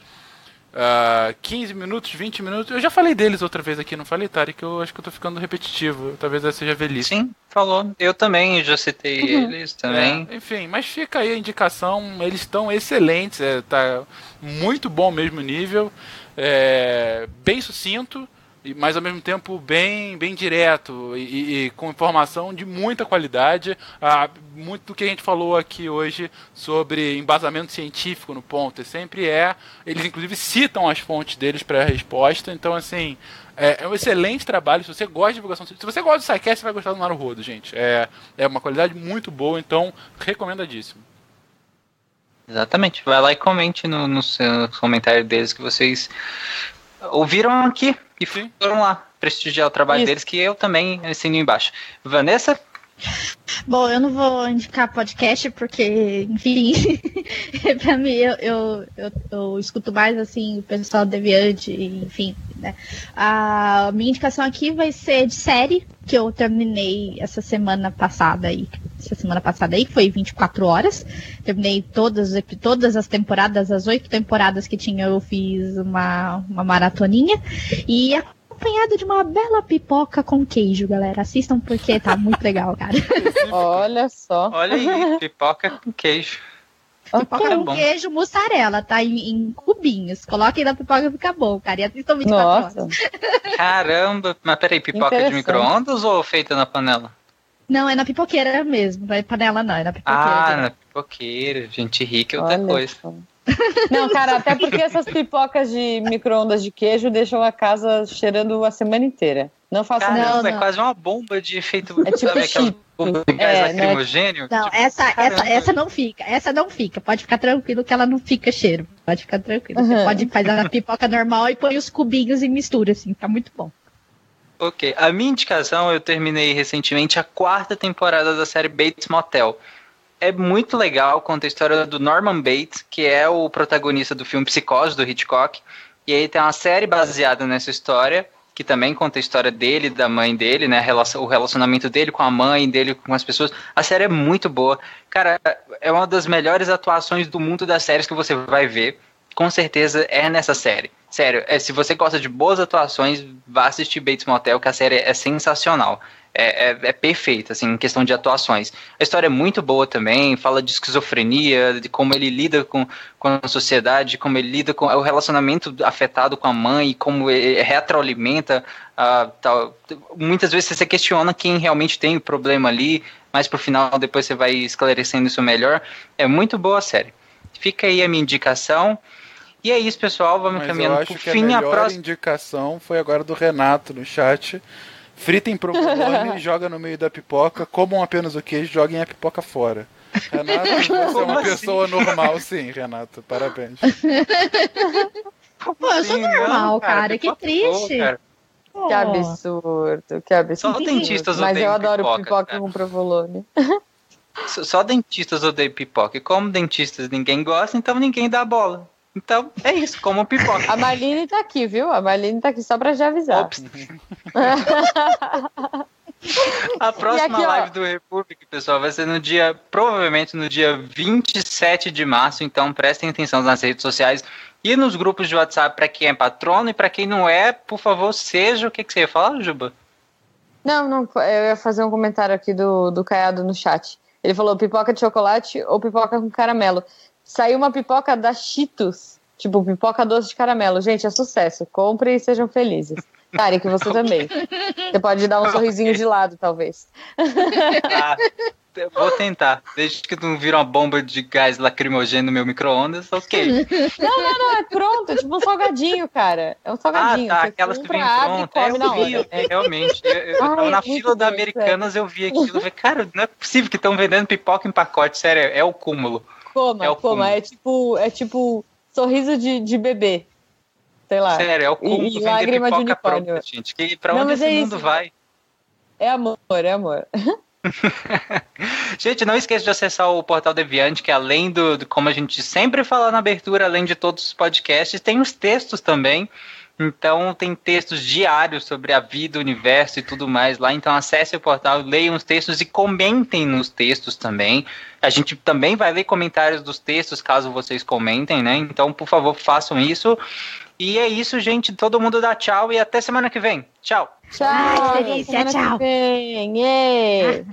Ah, 15 minutos, 20 minutos. Eu já falei deles outra vez aqui, não falei, Tari? Que eu acho que eu tô ficando repetitivo. Talvez essa seja velhice. Sim, falou. Eu também, já citei eles também. É, enfim, mas fica aí a indicação. Eles estão excelentes, é, tá muito bom mesmo nível, é, bem sucinto, mas ao mesmo tempo bem, bem direto e, e- com informação de muita qualidade. Ah, muito do que a gente falou aqui hoje sobre embasamento científico no ponto, e sempre é. Eles inclusive citam as fontes deles para a resposta, então assim. É, é um excelente trabalho. Se você gosta de divulgação científica, se você gosta do SciCast, você vai gostar do Naruhodo, gente. É, é uma qualidade muito boa, então recomendadíssimo. Exatamente. Vai lá e comente no, no seu comentário deles que vocês ouviram aqui e Sim. foram lá prestigiar o trabalho Isso. deles, que eu também assino embaixo. Vanessa? Bom, eu não vou indicar podcast porque, enfim, pra mim eu, eu, eu, eu, escuto mais assim o pessoal deviante, enfim, né? A minha indicação aqui vai ser de série que eu terminei essa semana passada aí. Essa semana passada aí, foi 24 horas. Terminei todas, todas as temporadas, as oito temporadas que tinha, eu fiz uma, uma maratoninha. E acompanhado de uma bela pipoca com queijo, galera. Assistam porque tá muito legal, cara. Olha só. Olha aí, pipoca com queijo. Pipoca com queijo, mussarela, tá? Em, em cubinhos. Coloquem na pipoca e fica bom, cara. E assistam 24 Nossa. horas. Caramba, mas peraí, pipoca de micro-ondas ou feita na panela? Não, é na pipoqueira mesmo. Não é panela, não. É na pipoqueira. Ah, na pipoqueira, gente rica é outra Olha coisa. só. Não, cara, até porque essas pipocas de micro-ondas de queijo deixam a casa cheirando a semana inteira. Não faça Não, isso. Caramba, é não. quase uma bomba de efeito. É tipo sabe, aquela Cheetos. bomba de gás É, lacrimogênio? Não, Tipo, essa, essa, caramba. essa não fica. Essa não fica. Pode ficar tranquilo que ela não fica cheiro. Pode ficar tranquilo. Você Uhum. pode fazer a pipoca normal e põe os cubinhos e mistura, assim. Tá muito bom. Ok, a minha indicação, eu terminei recentemente a quarta temporada da série Bates Motel. É muito legal, conta a história do Norman Bates, que é o protagonista do filme Psicose, do Hitchcock. E aí tem uma série baseada nessa história, que também conta a história dele da mãe dele, né? O relacionamento dele com a mãe, dele com as pessoas. A série é muito boa. Cara, é uma das melhores atuações do mundo das séries que você vai ver. Com certeza é nessa série. Sério, é, se você gosta de boas atuações, vá assistir Bates Motel, que a série é sensacional. É, é, é perfeita, assim, em questão de atuações. A história é muito boa também, fala de esquizofrenia, de como ele lida com, com a sociedade, como ele lida com o relacionamento afetado com a mãe, como ele retroalimenta. ah, tal. Muitas vezes você questiona quem realmente tem o problema ali, mas pro final depois você vai esclarecendo isso melhor. É muito boa a série. Fica aí a minha indicação. E é isso, pessoal. Vamos Mas eu caminhando acho pro que a fim. A melhor próxima. indicação foi agora do Renato no chat. Fritem provolone, joga no meio da pipoca, comam apenas o queijo, joguem a pipoca fora. Renato, você é Como uma assim? pessoa normal, sim, Renato. Parabéns. Pô, eu sou Sim, normal, não, cara. Que pipoca é boa, triste. cara. Que absurdo, que absurdo. Só dentistas Mas eu odeiam adoro pipoca, pipoca, cara. com provolone. Só- Só dentistas odeiam pipoca. E como dentistas ninguém gosta, então ninguém dá bola. Então é isso, como pipoca. A Marlene tá aqui, viu? A Marlene tá aqui só pra te avisar. Ops. A próxima aqui, live do República, pessoal, vai ser no dia, provavelmente no dia 27 de março, então prestem atenção nas redes sociais e nos grupos de WhatsApp para quem é patrono e para quem não é, por favor, seja o que, que você ia falar, Juba? Não, não, eu ia fazer um comentário aqui do, do Caiado no chat. Ele falou pipoca de chocolate ou pipoca com caramelo. Saiu uma pipoca da Cheetos, tipo pipoca doce de caramelo. Gente, é sucesso. Comprem e sejam felizes. Tarek, você também. Você pode dar um sorrisinho de lado, talvez. Ah, vou tentar. Desde que não vira uma bomba de gás lacrimogêneo no meu micro-ondas, ok. Não, é pronto, é tipo um salgadinho, cara. É um Ah, salgadinho. tá. Você Aquelas que vêm prontas. É, eu vi, vi, realmente. Eu, eu Ai, tava na é fila da Americanas, eu vi aquilo. Eu falei, cara, não é possível que estão vendendo pipoca em pacote. Sério, é o cúmulo. Coma, É o coma. cúmulo. É tipo, é tipo sorriso de, de bebê. Sei lá. Sério, é o cúmulo e vender lágrima de unicórnio. pronta, gente. Que, pra Não, onde esse é mundo isso. vai? É amor, é amor. Gente, não esqueça de acessar o Portal Deviante, que além do, do- como a gente sempre fala na abertura, além de todos os podcasts, tem os textos também. Então tem textos diários sobre a vida, o universo e tudo mais lá. Então acesse o portal, leiam os textos e comentem nos textos também. A gente também vai ler comentários dos textos caso vocês comentem, né? Então, por favor, façam isso. E é isso, gente. Todo mundo dá tchau e até semana que vem. Tchau. Tchau. Ai, que delícia, que tchau. vem. Cati-